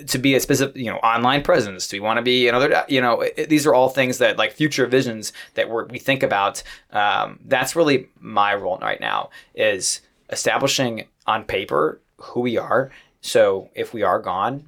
to be a specific, you know, online presence? Do we want to be another, you know, it, these are all things that like future visions that we we think about. Um, that's really my role right now is establishing on paper who we are. So if we are gone,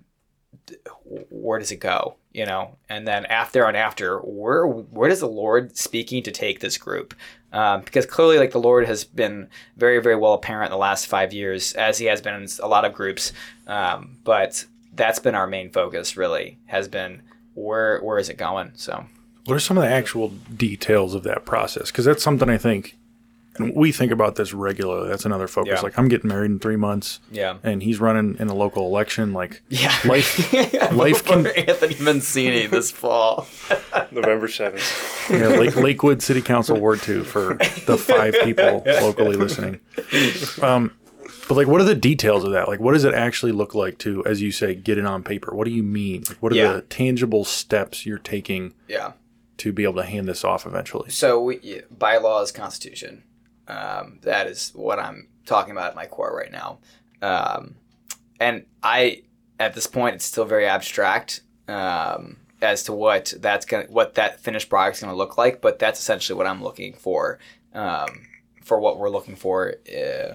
where does it go? You know, and then after and after, where where does the Lord speaking to take this group? Um, because clearly, like the Lord has been very, very well apparent in the last five years, as He has been in a lot of groups. Um, but that's been our main focus. Really, has been where where is it going? So, what are some of the actual details of that process? Because that's something I think and we think about this regularly. That's another focus. Yeah. Like I'm getting married in three months. Yeah. And he's running in a local election. Like yeah, life, life can. Anthony Mancini this fall, November seventh. Yeah, Lake, Lakewood City Council Ward Two for the five people locally listening. Um, but like, what are the details of that? Like, what does it actually look like to, as you say, get it on paper? What do you mean? Like, what are Yeah. the tangible steps you're taking yeah. to be able to hand this off eventually? So we, bylaws, constitution. Um, that is what I'm talking about at my core right now. Um, and I, at this point, it's still very abstract um, as to what that's gonna, what that finished product's going to look like. But that's essentially what I'm looking for, um, for what we're looking for uh,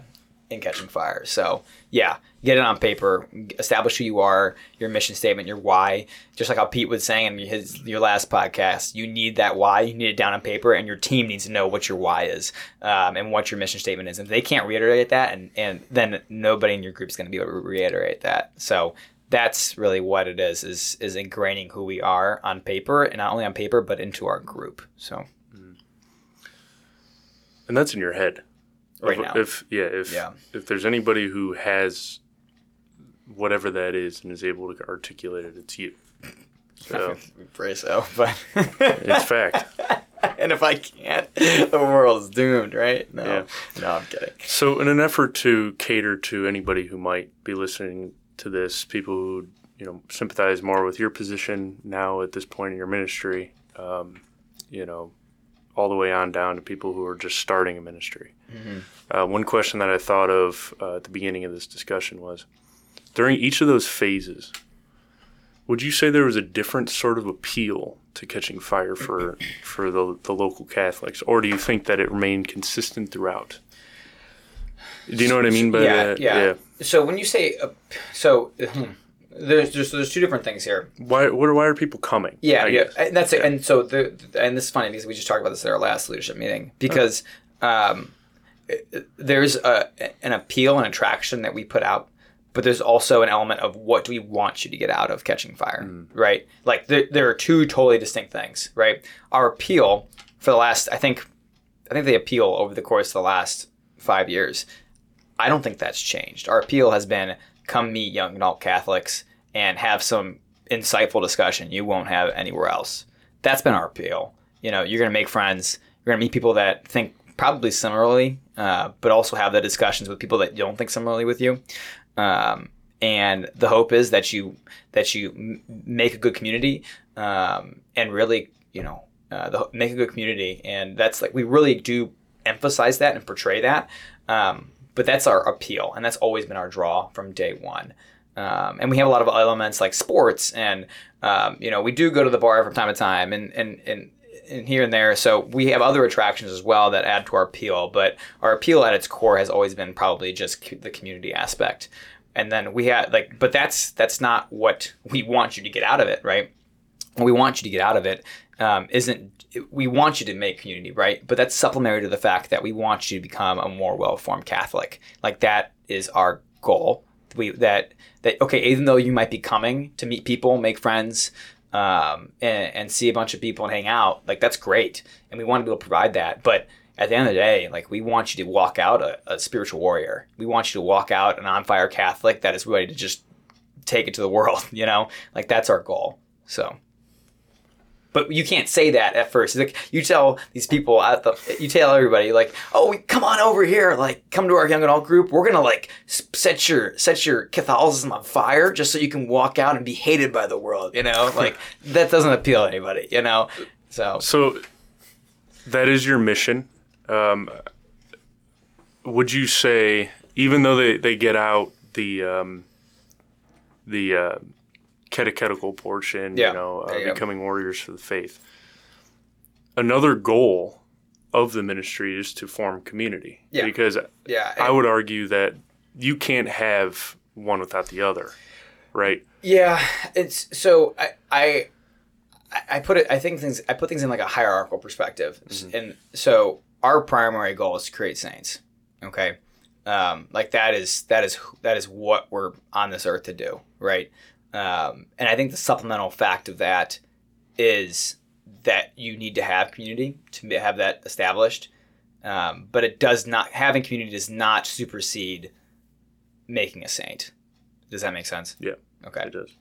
in catching fire. So yeah, get it on paper, establish who you are, your mission statement, your why. Just like how Pete was saying in his your last podcast, you need that why. You need it down on paper, and your team needs to know what your why is um, and what your mission statement is. And if they can't reiterate that, and and then nobody in your group is going to be able to reiterate that. So that's really what it is is is ingraining who we are on paper and not only on paper but into our group so and that's in your head right if, now if yeah if Yeah. if there's anybody who has whatever that is and is able to articulate it it's you so pray so but it's fact and if i can't the world's doomed right no Yeah. no i'm kidding So, in an effort to cater to anybody who might be listening to this, people who you know sympathize more with your position now at this point in your ministry, um, you know, all the way on down to people who are just starting a ministry. Uh, one question that I thought of uh, at the beginning of this discussion was, during each of those phases, would you say there was a different sort of appeal to catching fire for for the, the local Catholics, or do you think that it remained consistent throughout? Do you know what I mean by yeah, that? yeah so when you say uh, so there's, there's there's two different things here Why? What, why are people coming? Yeah, I yeah, guess. and that's it. And so the and this is funny because we just talked about this at our last leadership meeting because um, it- there's a an appeal and attraction that we put out, but there's also an element of what do we want you to get out of catching fire, mm. right? Like there, there are two totally distinct things, right? Our appeal for the last, I think, I think the appeal over the course of the last five years I don't think that's changed. Our appeal has been come meet young adult Catholics and have some insightful discussion you won't have anywhere else. That's been our appeal. You know, you're going to make friends. You're going to meet people that think probably similarly, uh, but also have the discussions with people that don't think similarly with you. Um, and the hope is that you that you m- make a good community um, and really, you know, uh, the, make a good community. And that's like we really do emphasize that and portray that. Um, but that's our appeal, and that's always been our draw from day one. Um, and we have a lot of elements like sports, and um, you know, we do go to the bar from time to time, and and and. And here and there, so we have other attractions as well that add to our appeal. But our appeal at its core has always been probably just the community aspect. And then we had like, but that's that's not what we want you to get out of it, right? what we want you to get out of it um, isn't we want you to make community right but that's supplementary to the fact that we want you to become a more well-formed catholic like that is our goal we that that okay even though you might be coming to meet people make friends um, and, and see a bunch of people and hang out like that's great. And we want to be able to provide that. But at the end of the day like we want you to walk out a, a spiritual warrior. We want you to walk out an on fire catholic that is ready to just take it to the world you know? Like that's our goal. So but you can't say that at first. Like you tell these people at the, you tell everybody like, oh, we, come on over here, like come to our young adult group. We're gonna like set your set your Catholicism on fire just so you can walk out and be hated by the world. You know, like that doesn't appeal to anybody. You know, so So that is your mission. Um, would you say, even though they, they get out the um, the uh, catechetical portion, Yeah, you know, uh, go. becoming warriors for the faith, another goal of the ministry is to form community. Yeah. Because yeah, I would argue that you can't have one without the other, right? Yeah, it's so I I I put it. I think things. I put things in like a hierarchical perspective, and so our primary goal is to create saints. Okay, um, like that is that is that is what we're on this earth to do, right? Um, and I think the supplemental fact of that is that you need to have community to have that established. Um, but it does not having community does not supersede making a saint. Does that make sense? Yeah. Okay. It does.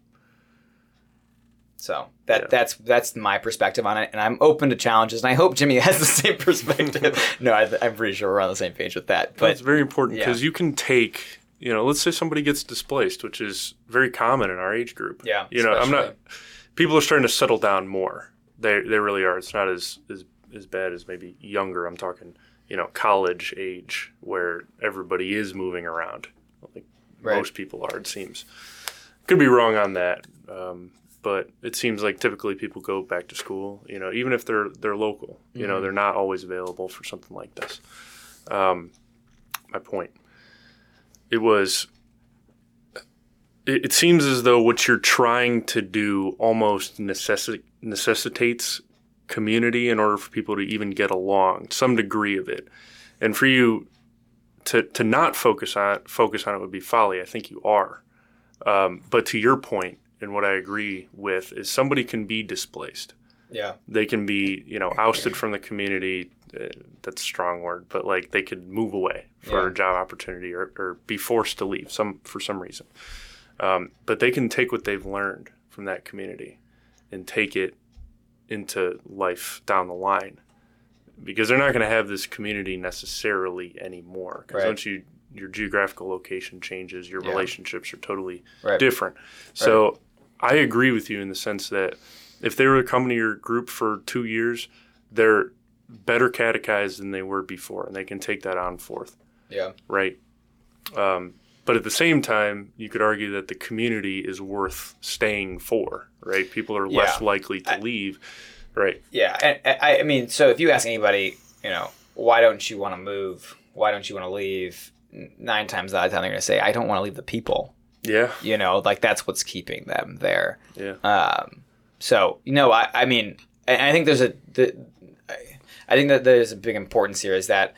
So that Yeah. that's that's my perspective on it, and I'm open to challenges, and I hope Jimmy has the same perspective. no, I, I'm pretty sure we're on the same page with that. But it's very important yeah. because you can take, you know, let's say somebody gets displaced, which is very common in our age group. Yeah, You know, I'm not. People are starting to settle down more. They they really are. It's not as as as bad as maybe younger. I'm talking, you know, college age where everybody is moving around. Like Right. most people are. It seems. Could be wrong on that. Um, but it seems like typically people go back to school, you know, even if they're they're local, you know, Mhm. they're not always available for something like this. Um, my point. It was. It, it seems as though what you're trying to do almost necessi- necessitates community in order for people to even get along, some degree of it, and for you to to not focus on focus on it would be folly. I think you are. Um, but to your point, and what I agree with is somebody can be displaced. Yeah. They can be, you know, ousted from the community. Uh, that's a strong word, but like they could move away for Yeah. a job opportunity or, or be forced to leave some for some reason. Um, but they can take what they've learned from that community and take it into life down the line because they're not going to have this community necessarily anymore. Because Right. once you your geographical location changes, your Yeah. relationships are totally Right. different. So I agree with you in the sense that if they were coming to your group for two years, they're better catechized than they were before, and they can take that on forth, Yeah. right? Um, but at the same time, you could argue that the community is worth staying for, right? People are less Yeah. likely to leave, right? Yeah, and, and I, I mean, so if you ask anybody, you know, why don't you want to move? Why don't you want to leave? Nine times out of ten, they're going to say, "I don't want to leave the people." Yeah, You know, like that's what's keeping them there. yeah, Um, so you know, I, I mean, I, I think there's a, the, I, think that there's a big importance here is that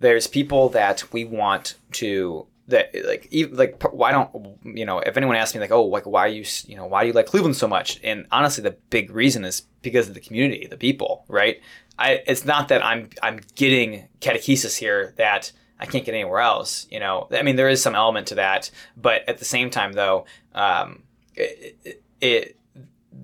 there's people that we want to that like even, like why don't you know if anyone asks me like oh like why are you you know why do you like Cleveland so much? And honestly the big reason is because of the community the people right? I it's not that I'm I'm getting catechesis here that I can't get anywhere else you know? I mean there is some element to that but at the same time though um, it, it, it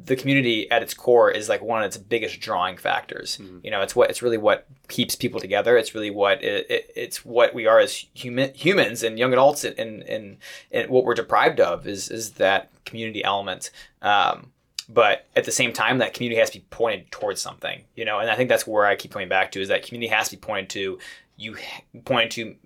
the community at its core is like one of its biggest drawing factors. You know, it's what it's really what keeps people together. It's really what it, it, it's what we are as human humans and young adults, and, and and and what we're deprived of is is that community element. Um, but at the same time, that community has to be pointed towards something. You know, and I think that's where I keep coming back to is that community has to be pointed to. You pointed to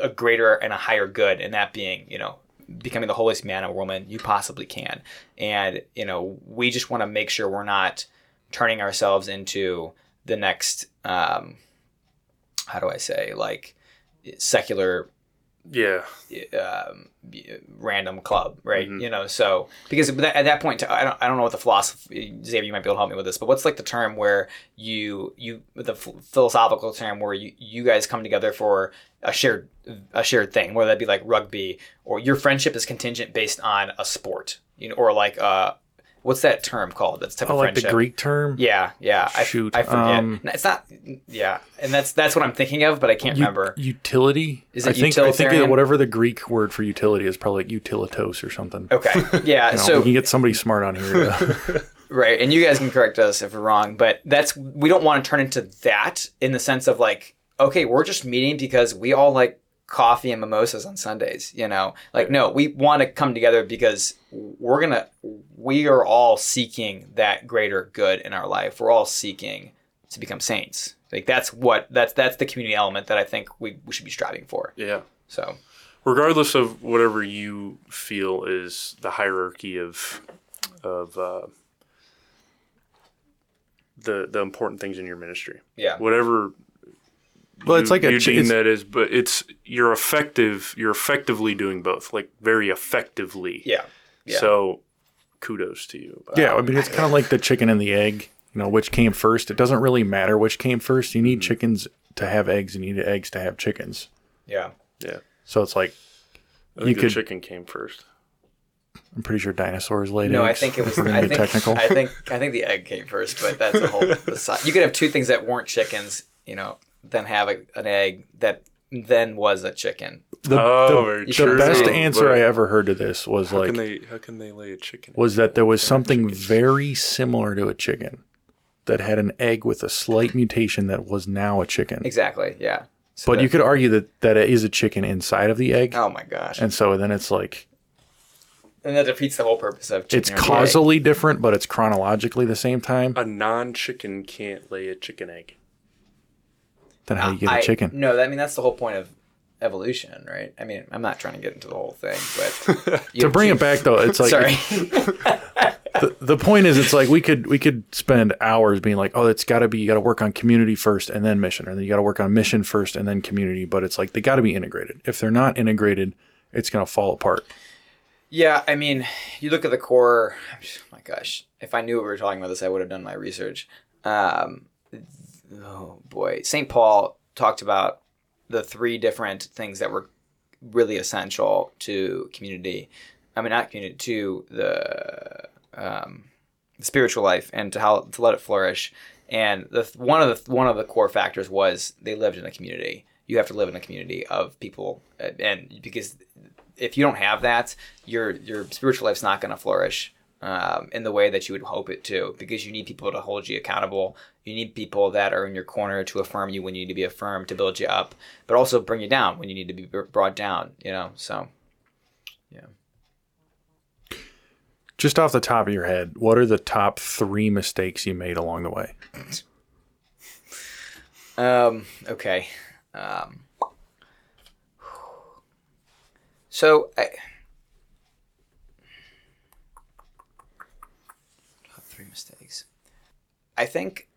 a greater and a higher good, and that being, you know, becoming the holiest man or woman you possibly can. And, you know, we just want to make sure we're not turning ourselves into the next, um, how do I say, like secular yeah, um, random club, right? Mhm. You know, so because at that- point, I don't, I don't know what the philosophy, Xavier, you might be able to help me with this, but what's like the term where you, you, the ph- philosophical term where you, you guys come together for a shared, a shared thing, whether that be like rugby or your friendship is contingent based on a sport, you know, or like, uh, what's that term called? That's type Oh, of like the Greek term? Yeah, yeah. I, Shoot, I forget. um, it's not. Yeah, and that's that's what I'm thinking of, but I can't U- remember. Utility? Is I it think, I think utilitarian? that whatever the Greek word for utility is, probably like utilitos or something. Okay, yeah. You know, so we can get somebody smart on here. To, Right, and you guys can correct us if we're wrong, but that's we don't want to turn into that in the sense of like, okay, we're just meeting because we all like coffee and mimosas on Sundays, you know? Like no, we want to come together because we're going to we are all seeking that greater good in our life. We're all seeking to become saints. Like that's what that's that's the community element that I think we, we should be striving for. yeah. So, regardless of whatever you feel is the hierarchy of of uh, the the important things in your ministry, yeah. whatever. Well, it's you- like a you ch- deem that is, but it's you're effective. You're effectively doing both, like very effectively. Yeah. Yeah. So, kudos to you. yeah, I mean, it's kind of like the chicken and the egg. You know, which came first? It doesn't really matter which came first. You Mm-hmm. need chickens to have eggs, you need eggs to have chickens. Yeah. Yeah, So it's like I think You the could- chicken came first. I'm pretty sure dinosaurs laid No, I think it was. If I think, technical. I think. I think the egg came first, but that's a whole. aside. You could have two things that weren't chickens, you know, then have a, an egg that then was a chicken. the, Oh, the- very the true. best But- answer I ever heard to this was How like can they? How can they lay a chicken? was that there was something very similar to a chicken that had an egg with a slight mutation that was now a chicken. Exactly. Yeah. So But you could argue that that it is a chicken inside of the egg, Oh my gosh! And, and so then it's like and that defeats the whole purpose of chicken. it's or egg. causally different, but it's chronologically the same time. A non-chicken can't lay a chicken egg. Then how you get a I- chicken? No, I mean that's the whole point of evolution, right? I mean, I'm not trying to get into the whole thing, but to bring two- it back though, it's like Sorry. the, the point is it's like we could we could spend hours being like oh it's got to be you got to work on community first and then mission or then you got to work on mission first and then community but it's like they got to be integrated if they're not integrated it's going to fall apart Yeah, I mean, you look at the core. My gosh, if I knew what we were talking about this, I would have done my research. Um, oh boy, St. Paul talked about the three different things that were really essential to community. I mean, not community to the um, spiritual life and to how to let it flourish. And the one of the one of the core factors was they lived in a community. You have to live in a community of people, uh, and because if you don't have that, your your spiritual life's not going to flourish um, in the way that you would hope it to. Because you need people to hold you accountable. You need people that are in your corner to affirm you when you need to be affirmed, to build you up, but also bring you down when you need to be brought down. You know, so yeah. Just off the top of your head, what are the top three mistakes you made along the way? Um, okay. Um, so I top three mistakes. I think.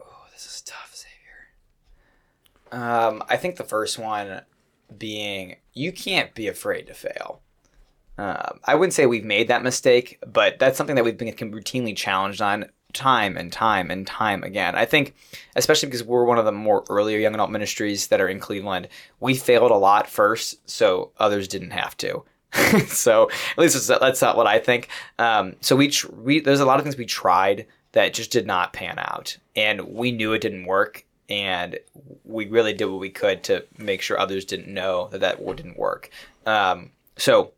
Oh, this is tough, Xavier. Um, I think the first one being you can't be afraid to fail. Um, I wouldn't say we've made that mistake, but that's something that we've been routinely challenged on time and time and time again. I think, especially because we're one of the more earlier young adult ministries that are in Cleveland, we failed a lot first, so others didn't have to. so at least that's not what I think. Um, so we, tr- we there's a lot of things we tried that just did not pan out, and we knew it didn't work, and we really did what we could to make sure others didn't know that that didn't work. Um, so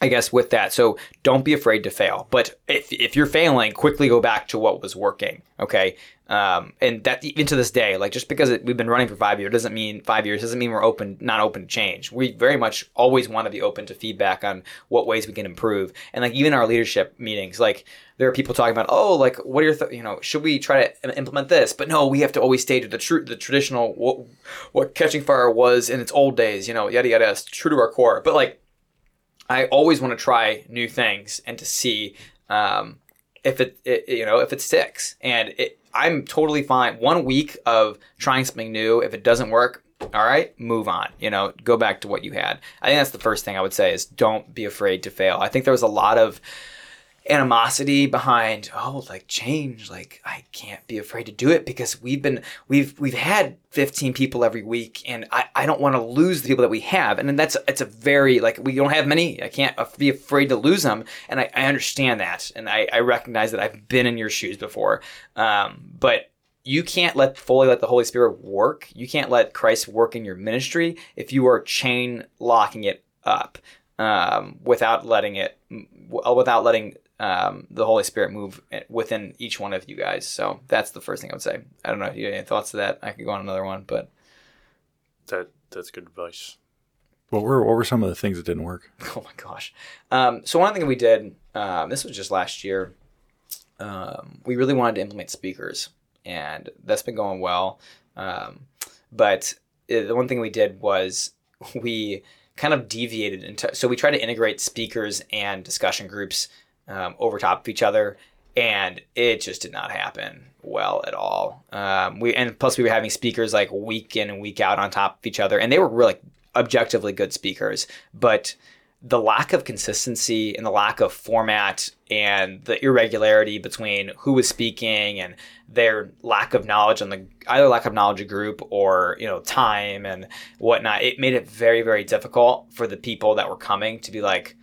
I guess with that. So don't be afraid to fail. But if, if you're failing, quickly go back to what was working. Okay. Um, and that even to this day, like just because it, we've been running for five years doesn't mean five years doesn't mean we're open, not open to change. We very much always want to be open to feedback on what ways we can improve. And like even our leadership meetings, like there are people talking about, oh, like what are your, th- you know, should we try to implement this? But no, we have to always stay to the true, the traditional what, what catching fire was in its old days. You know, yada yada, true to our core. But like I always want to try new things and to see um, if it, it, you know if it sticks. And it, I'm totally fine. One week of trying something new, if it doesn't work, all right, move on. You know, go back to what you had. I think that's the first thing I would say is don't be afraid to fail. I think there was a lot of animosity behind oh like change like i can't be afraid to do it because we've been we've we've had 15 people every week and i, I don't want to lose the people that we have. And that's it's a very like we don't have many. I can't be afraid to lose them and i, I understand that. And I, I recognize that i've been in your shoes before. Um, but you can't let fully let the Holy Spirit work. You can't let Christ work in your ministry if you are chain locking it up um, without letting it without letting um, the Holy Spirit move within each one of you guys. So that's the first thing I would say. I don't know if you have any thoughts to that. I could go on another one, but that that's good advice. What were what were some of the things that didn't work? Oh my gosh! Um, so one thing we did, um, this was just last year. Um, we really wanted to implement speakers, and that's been going well. Um, but the one thing we did was we kind of deviated into. So we tried to integrate speakers and discussion groups um, over top of each other, and it just did not happen well at all. Um, we and plus we were having speakers like week in and week out on top of each other, and they were really objectively good speakers, but the lack of consistency and the lack of format and the irregularity between who was speaking and their lack of knowledge on the either lack of knowledge of group or you know time and whatnot it made it very very difficult for the people that were coming to be like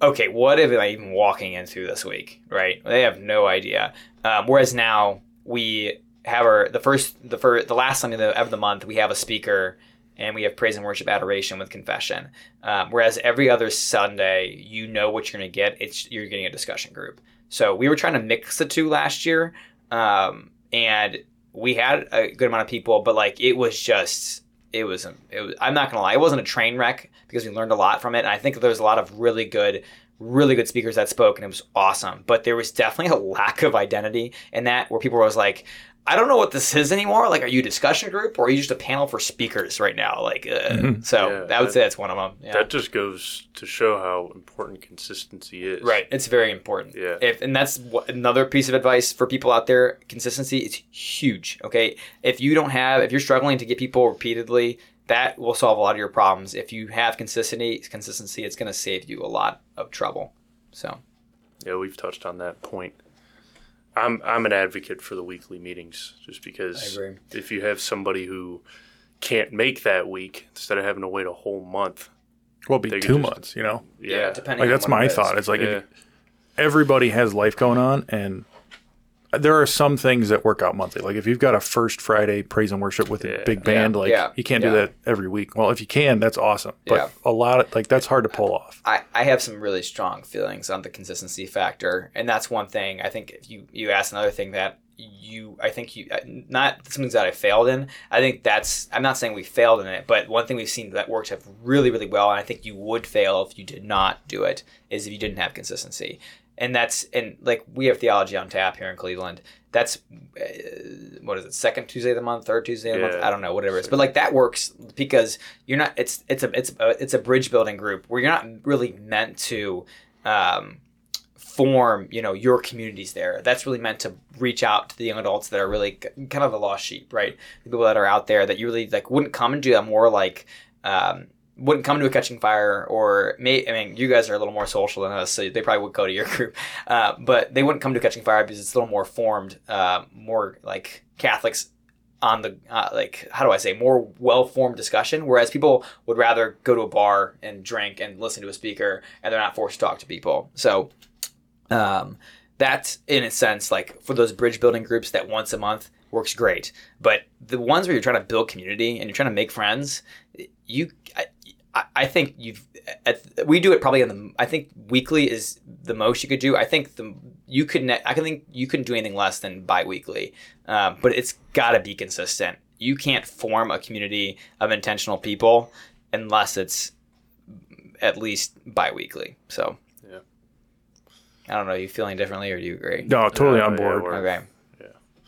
okay, what am I even walking into this week? Right? They have no idea. Um, whereas now we have our the first the first the last Sunday of the month we have a speaker and we have praise and worship adoration with confession. Um, whereas every other Sunday, you know what you're going to get. It's you're getting a discussion group. So we were trying to mix the two last year, um, and we had a good amount of people, but like it was just it was, um, it was I'm not gonna lie, it wasn't a train wreck because we learned a lot from it. And I think there was a lot of really good, really good speakers that spoke, and it was awesome. But there was definitely a lack of identity in that, where people were like, I don't know what this is anymore. Like, are you a discussion group or are you just a panel for speakers right now? Like, uh, mm-hmm. so yeah, I would that, say that's one of them. Yeah. That just goes to show how important consistency is. Right. It's very important. Yeah. If, and that's what, another piece of advice for people out there. Consistency is huge. Okay. If you don't have, if you're struggling to get people repeatedly, that will solve a lot of your problems. If you have consistency, consistency, it's going to save you a lot of trouble. So. Yeah, we've touched on that point I'm I'm an advocate for the weekly meetings just because if you have somebody who can't make that week instead of having to wait a whole month, Well, it'd be two just- months, you know? Yeah, depending. Like, on that's my it is. thought. It's like, yeah. you- everybody has life going on, and there are some things that work out monthly. Like, if you've got a first Friday praise and worship with a Yeah. big band, Yeah. like, Yeah. you can't do that every week. Well, if you can, that's awesome. But Yeah. a lot of, like, that's hard to pull off. I, I have some really strong feelings on the consistency factor, and that's one thing. I think if you you ask another thing that you I think you uh, not something that I failed in. I think that's I'm not saying we failed in it, but one thing we've seen that works have really really well, and I think you would fail if you did not do it is if you didn't have consistency. And that's and like we have theology on tap here in Cleveland. That's uh, what is it? Second Tuesday of the month, third Tuesday of the month. I don't know, whatever it is. But like that works because you're not. It's it's a it's a, it's a bridge building group where you're not really meant to um, form you know your communities there. That's really meant to reach out to the young adults that are really kind of the lost sheep, right? The people that are out there that you really like wouldn't come and do a more like. Um, wouldn't come to a catching fire or may I mean you guys are a little more social than us so they probably would go to your group. Uh, but they wouldn't come to catching fire because it's a little more formed uh, more like Catholics on the uh, like how do I say more well formed discussion whereas people would rather go to a bar and drink and listen to a speaker and they're not forced to talk to people. So um, that's in a sense like for those bridge building groups that once a month works great. But the ones where you're trying to build community and you're trying to make friends you I, I- I think you've at, we do it probably in the I think weekly is the most you could do. I think the you could ne- I can think you couldn't do anything less than bi-weekly. Um, but it's got to be consistent. You can't form a community of intentional people unless it's at least bi-weekly. So Yeah. I don't know. You feeling differently or do you agree? No, totally Yeah, on board. we're- okay.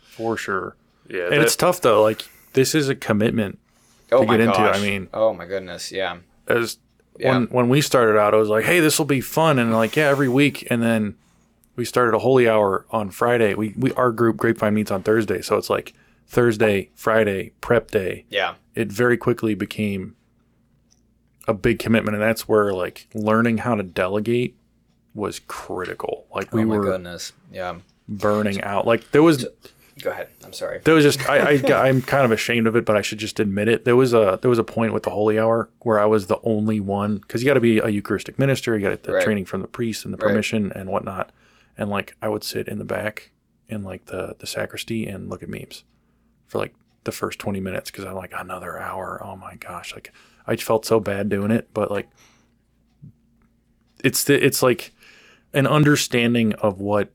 for sure. Yeah, And that- it's tough though. Like, this is a commitment oh to my get into. I mean, oh my goodness yeah as Yeah. when when we started out, I was like, "Hey, this will be fun," and like, yeah, every week. And then we started a holy hour on Friday. We we our group Grapevine meets on Thursday, so it's like Thursday, Friday, prep day. yeah It very quickly became a big commitment, and that's where like learning how to delegate was critical. Like we oh my were goodness yeah burning out. Like there was go ahead I'm sorry there was just I, I I'm kind of ashamed of it, but I should just admit it. There was a there was a point with the holy hour where I was the only one because you got to be a Eucharistic minister, you got the Right. training from the priest and the Right. permission and whatnot, and like I would sit in the back in like the the sacristy and look at memes for like the first twenty minutes because I'm like another hour. Oh my gosh, like I felt so bad doing it, but like it's the, it's like an understanding of what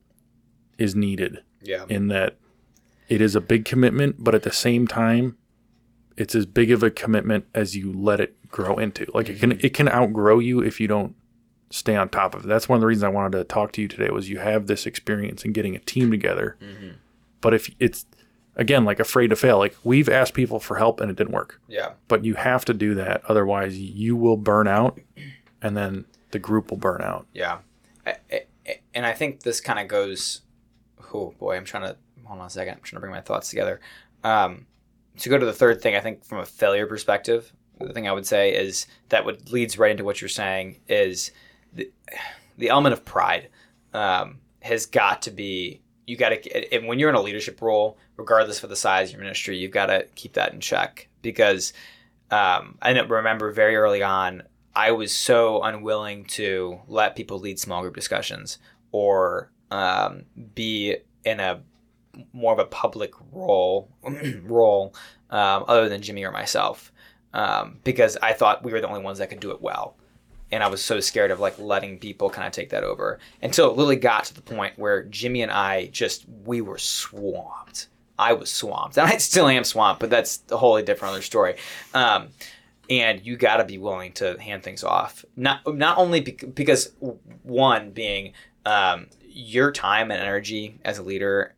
is needed yeah in that it is a big commitment, but at the same time, it's as big of a commitment as you let it grow into. Like it can mm-hmm. it can outgrow you if you don't stay on top of it. That's one of the reasons I wanted to talk to you today was you have this experience in getting a team together. Mm-hmm. But if it's again like afraid to fail, like we've asked people for help and it didn't work. yeah But you have to do that otherwise you will burn out and then the group will burn out. Yeah, I, I, and I think this kind of goes. Oh boy, I'm trying to hold on a second. I'm trying to bring my thoughts together. Um, to go to the third thing, I think from a failure perspective, the thing I would say is that what leads right into what you're saying is the, the element of pride um, has got to be. You got to, and when you're in a leadership role, regardless of the size of your ministry, you've got to keep that in check because um, I remember very early on, I was so unwilling to let people lead small group discussions or um, be in a more of a public role role um, other than Jimmy or myself um, because I thought we were the only ones that could do it well. And I was so scared of like letting people kind of take that over until it literally got to the point where Jimmy and I just we were swamped. I was swamped, and I still am swamped, but that's a wholly different other story. Um, and you got to be willing to hand things off. Not not only bec- because one being um, your time and energy as a leader,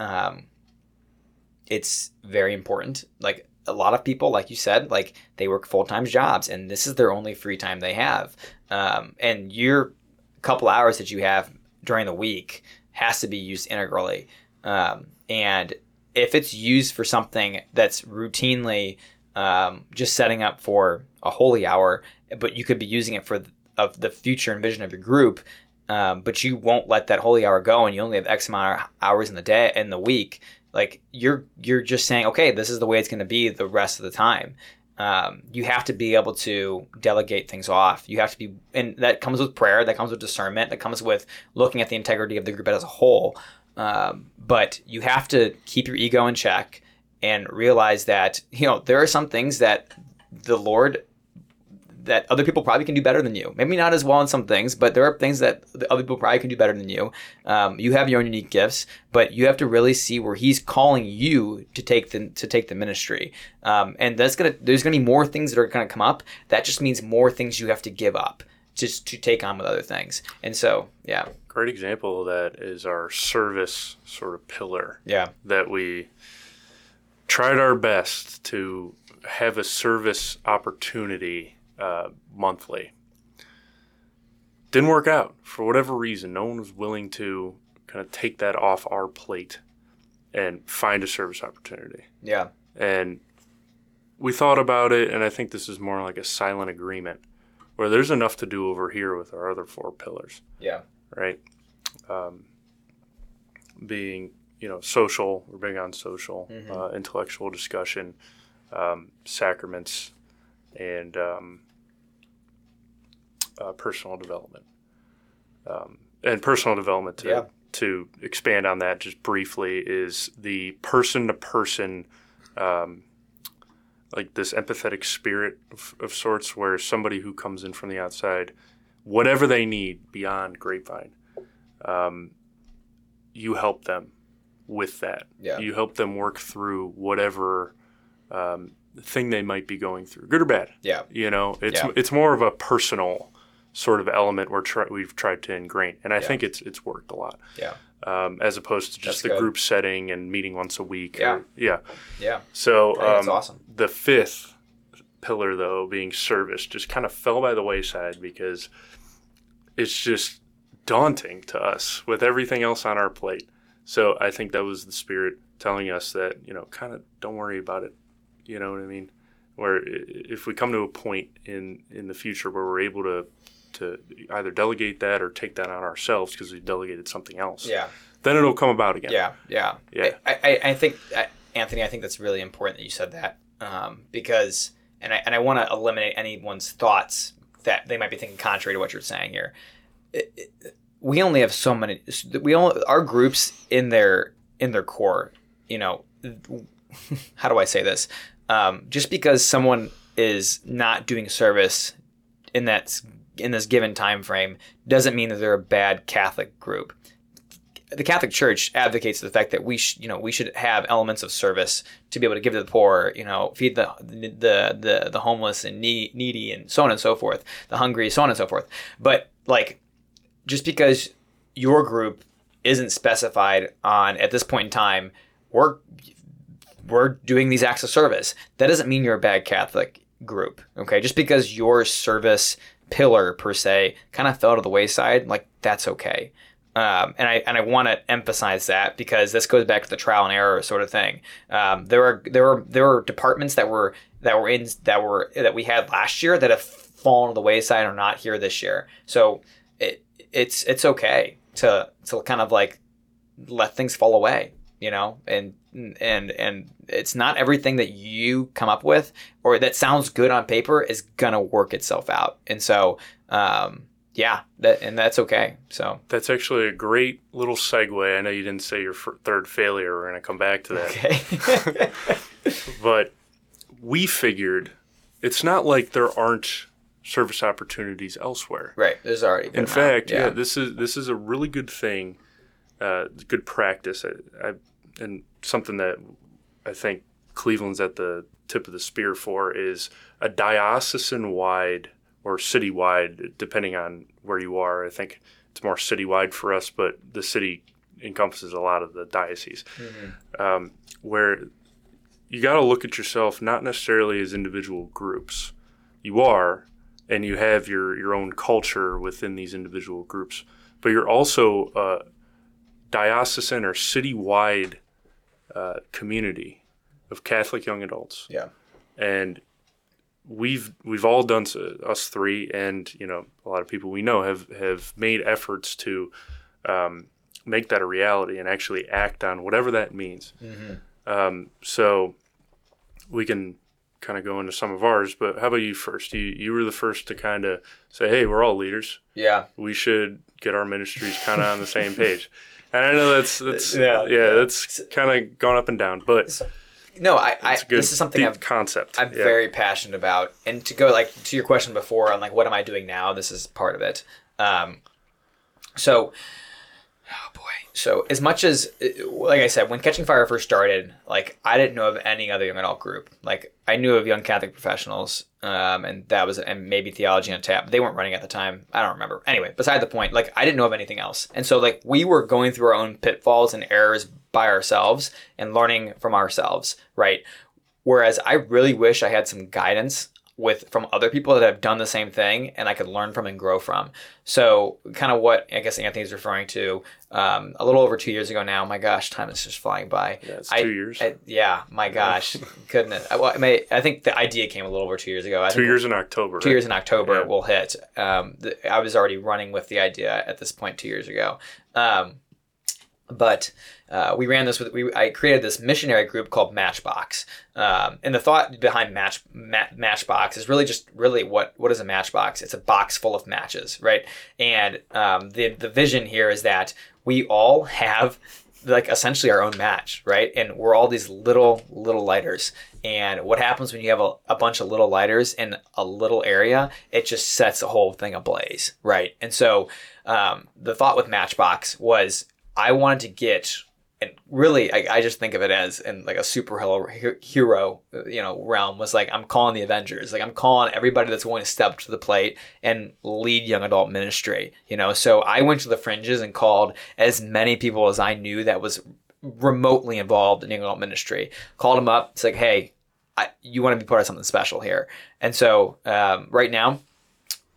um, it's very important. Like a lot of people, like you said, like they work full time jobs, and this is their only free time they have. Um, and your couple hours that you have during the week has to be used integrally. Um, and if it's used for something that's routinely um, just setting up for a holy hour, but you could be using it for th- of the future and vision of your group. Um, but you won't let that holy hour go, and you only have X amount of hours in the day in the week. Like you're you're just saying, okay, this is the way it's going to be the rest of the time. um, you have to be able to delegate things off. You have to be, and that comes with prayer, that comes with discernment, that comes with looking at the integrity of the group as a whole. Um, but you have to keep your ego in check and realize that you know there are some things that the Lord that other people probably can do better than you. Maybe not as well in some things, but there are things that other people probably can do better than you. Um, you have your own unique gifts, but you have to really see where He's calling you to take the to take the ministry. Um, and that's gonna there's gonna be more things that are gonna come up. That just means more things you have to give up just to take on with other things. And so, yeah. Great example of that is our service sort of pillar. Yeah. That we tried our best to have a service opportunity uh, monthly. Didn't work out for whatever reason. No one was willing to kind of take that off our plate and find a service opportunity. Yeah. And we thought about it, and I think this is more like a silent agreement where there's enough to do over here with our other four pillars. Yeah. Right. Um, being, you know, social, we're big on social, mm-hmm. uh, intellectual discussion, um, sacraments, and um, uh, personal development. Um, and personal development to, yeah. to expand on that just briefly is the person to person, like this empathetic spirit of, of, sorts, where somebody who comes in from the outside, whatever they need beyond Grapevine, um, you help them with that. Yeah. You help them work through whatever um, thing they might be going through, good or bad. Yeah. You know, it's Yeah. it's more of a personal sort of element we're try, we've tried to ingrain, and I Yeah. think it's it's worked a lot. Yeah. Um, as opposed to just That's the good. group setting and meeting once a week. Yeah. or- yeah. Yeah. So um, awesome. the fifth pillar, though, being service, just kind of fell by the wayside because it's just daunting to us with everything else on our plate. So I think that was the spirit telling us that you know, kind of don't worry about it. You know what I mean? Where if we come to a point in in the future where we're able to to either delegate that or take that on ourselves because we delegated something else, Yeah. then it'll come about again. Yeah, yeah, Yeah. I, I, I think Anthony, I think that's really important that you said that um, because, and I and I want to eliminate anyone's thoughts that they might be thinking contrary to what you're saying here. It- it- we only have so many. We only our groups in their in their core. You know, how do I say this? Um, just because someone is not doing service in that in this given time frame doesn't mean that they're a bad Catholic group the Catholic Church advocates the fact that we sh- you know we should have elements of service to be able to give to the poor, you know, feed the the the, the homeless and need, needy and so on and so forth, the hungry, so on and so forth. But like, just because your group isn't specified on at this point in time, we're we're doing these acts of service. That doesn't mean you're a bad Catholic group. Okay, just because your service pillar per se kind of fell to the wayside, like that's okay. Um, and I and I want to emphasize that because this goes back to the trial and error sort of thing. Um, there are there are there are departments that were that were in that were that we had last year that have fallen to the wayside or not here this year. So it it's it's okay to to kind of like let things fall away, you know, and and and it's not everything that you come up with or that sounds good on paper is gonna work itself out. And so um, yeah, that and that's okay. So That's actually a great little segue. I know you didn't say your f- third failure. We're going to come back to that. okay. But we figured it's not like there aren't service opportunities elsewhere. right. There's already In fact, yeah. this is this is a really good thing, uh, good practice, I, I, and something that I think Cleveland's at the tip of the spear for is a diocesan wide or citywide, depending on where you are. I think it's more citywide for us, but the city encompasses a lot of the diocese, um, where you got to look at yourself not necessarily as individual groups. You are, and you have your your own culture within these individual groups, but you're also a diocesan or citywide uh, community of Catholic young adults Yeah. and we've we've all done so, us three and you know a lot of people we know have have made efforts to um, make that a reality and actually act on whatever that means um, so we can kind of go into some of ours, but how about you first? You you were the first to kind of say, "Hey, we're all leaders. Yeah, we should get our ministries kind of on the same page." And I know that's that's Yeah. yeah, that's kind of gone up and down, but no, I, I it's a good this is something I've concept. I'm Yeah. very passionate about. And to go like to your question before on like what am I doing now? This is part of it. Um, so, oh boy. So as much as like I said, when Catching Fire first started, like I didn't know of any other young adult group. Like I knew of Young Catholic Professionals, um, and that was and maybe Theology on Tap. They weren't running at the time. I don't remember. Anyway, beside the point. Like I didn't know of anything else, and so like we were going through our own pitfalls and errors by ourselves and learning from ourselves, right? Whereas I really wish I had some guidance with from other people that have done the same thing and I could learn from and grow from. So kind of what I guess Anthony's referring to um, a little over two years ago now. My gosh, time is just flying by. Yeah, it's I- two years. I- yeah, my gosh, goodness. I, well, I, may, I think the idea came a little over two years ago. I two years in October. two years in October Yeah. will hit. Um, the, I was already running with the idea at this point two years ago. Um, but uh, we ran this with we I created this missionary group called Matchbox, um, and the thought behind Match Ma- Matchbox is really just really what what is a matchbox? It's a box full of matches, right? And um, the the vision here is that we all have like essentially our own match, right? And we're all these little little lighters. And what happens when you have a, a bunch of little lighters in a little area? It just sets the whole thing ablaze, right? And so um, the thought with Matchbox was I wanted to get and really I, I just think of it as in like a superhero hero you know realm was like i'm calling the avengers. Like i'm calling everybody that's willing to step to the plate and lead young adult ministry you know? So i went to the fringes and called as many people as i knew that was remotely involved in young adult ministry. Called them up it's like hey I, you want to be part of something special here. And so um, right now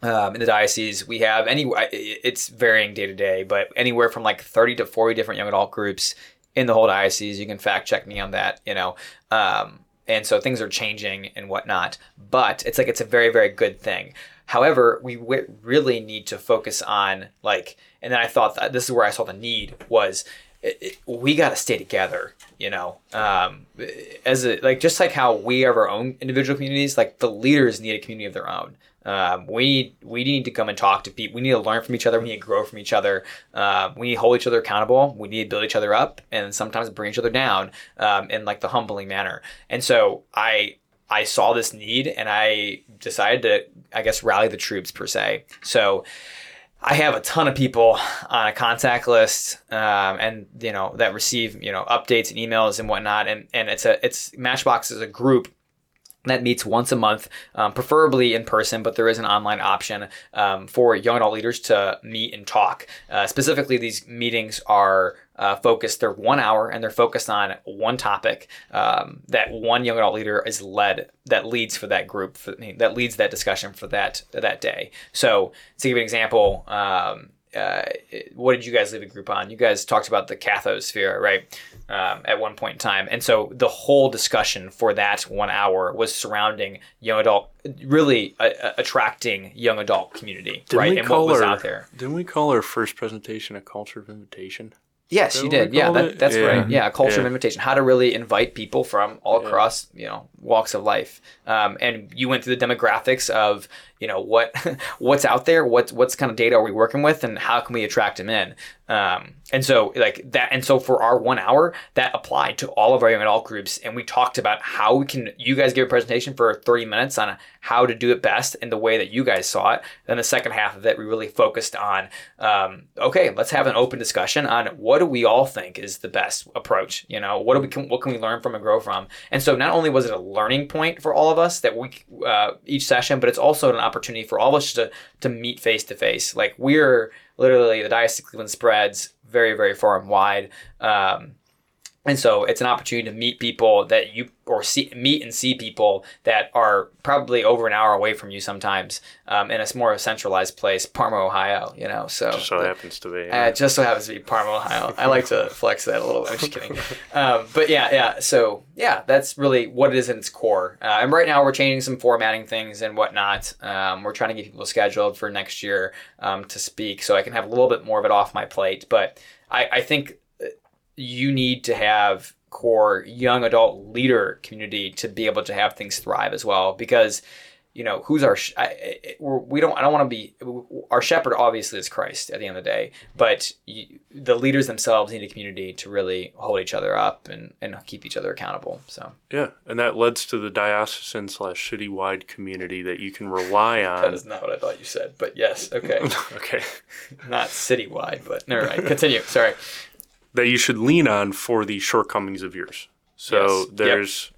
um, in the diocese, we have any. It's varying day to day, but anywhere from like thirty to forty different young adult groups in the whole diocese. You can fact check me on that, you know. Um, and so things are changing and whatnot, but it's like it's a very very good thing. However, we w- really need to focus on like, and then I thought that this is where I saw the need was it, it- we got to stay together you know um, as a, like just like how we have our own individual communities like the leaders need a community of their own. Um, we we need to come and talk to people we need to learn from each other we need to grow from each other. Uh, we need to hold each other accountable we need to build each other up and sometimes bring each other down um, in like the humbling manner. And so i i saw this need and i decided to i guess rally the troops per se. So I have a ton of people on a contact list, um, and you know that receive you know updates and emails and whatnot, and and it's a it's Matchbox is a group that meets once a month, um, preferably in person, but there is an online option um, for young adult leaders to meet and talk. Uh, specifically, these meetings are uh, focused, they're one hour and they're focused on one topic um, that one young adult leader is led, that leads for that group, for, that leads that discussion for that, that day. So, to give you an example, um, uh, what did you guys leave a group on? You guys talked about the cathosphere, right? Um, at one point in time, and so the whole discussion for that one hour was surrounding young adult, really uh, uh, attracting young adult community, Didn't right? And what was out there. Didn't we call our first presentation a culture of invitation? Yes, you did. Yeah, that, that's Yeah. right. Yeah, culture of invitation. How to really invite people from all Yeah. across, you know, walks of life. Um, and you went through the demographics of, you know, what what's out there, what what's kind of data are we working with, and how can we attract them in. Um, and so like that, and so for our one hour, that applied to all of our young adult groups, and we talked about how we can. You guys give a presentation for thirty minutes on how to do it best in the way that you guys saw it. Then the second half of it, we really focused on, um, okay, let's have an open discussion on what do we all think is the best approach. You know, what do we can, what can we learn from and grow from? And so not only was it a learning point for all of us that we uh, each session, but it's also an opportunity for all of us to to meet face to face. Like we're literally the Cleveland spreads very very far and wide. Um, and so it's an opportunity to meet people that you or see meet and see people that are probably over an hour away from you sometimes um, in a more centralized place, Parma, Ohio. You know, so Just so the- happens to be. uh, just so happens to be Parma, Ohio. I like to flex that a little. Bit. I'm just kidding. Um, but yeah, yeah. So yeah, that's really what it is in its core. Uh, and right now we're changing some formatting things and whatnot. Um, we're trying to get people scheduled for next year um, to speak, so I can have a little bit more of it off my plate. But I, I think uh, you need to have core young adult leader community to be able to have things thrive as well because you know who's our sh- I, we don't I don't want to be our shepherd obviously is Christ at the end of the day but you, the leaders themselves need a community to really hold each other up and, and keep each other accountable so. Yeah and that leads to the diocesan slash citywide community that you can rely on. that is not what I thought you said but yes okay. Okay. Not citywide but never mind continue sorry that you should lean on for the shortcomings of yours. So Yes. Yep. there's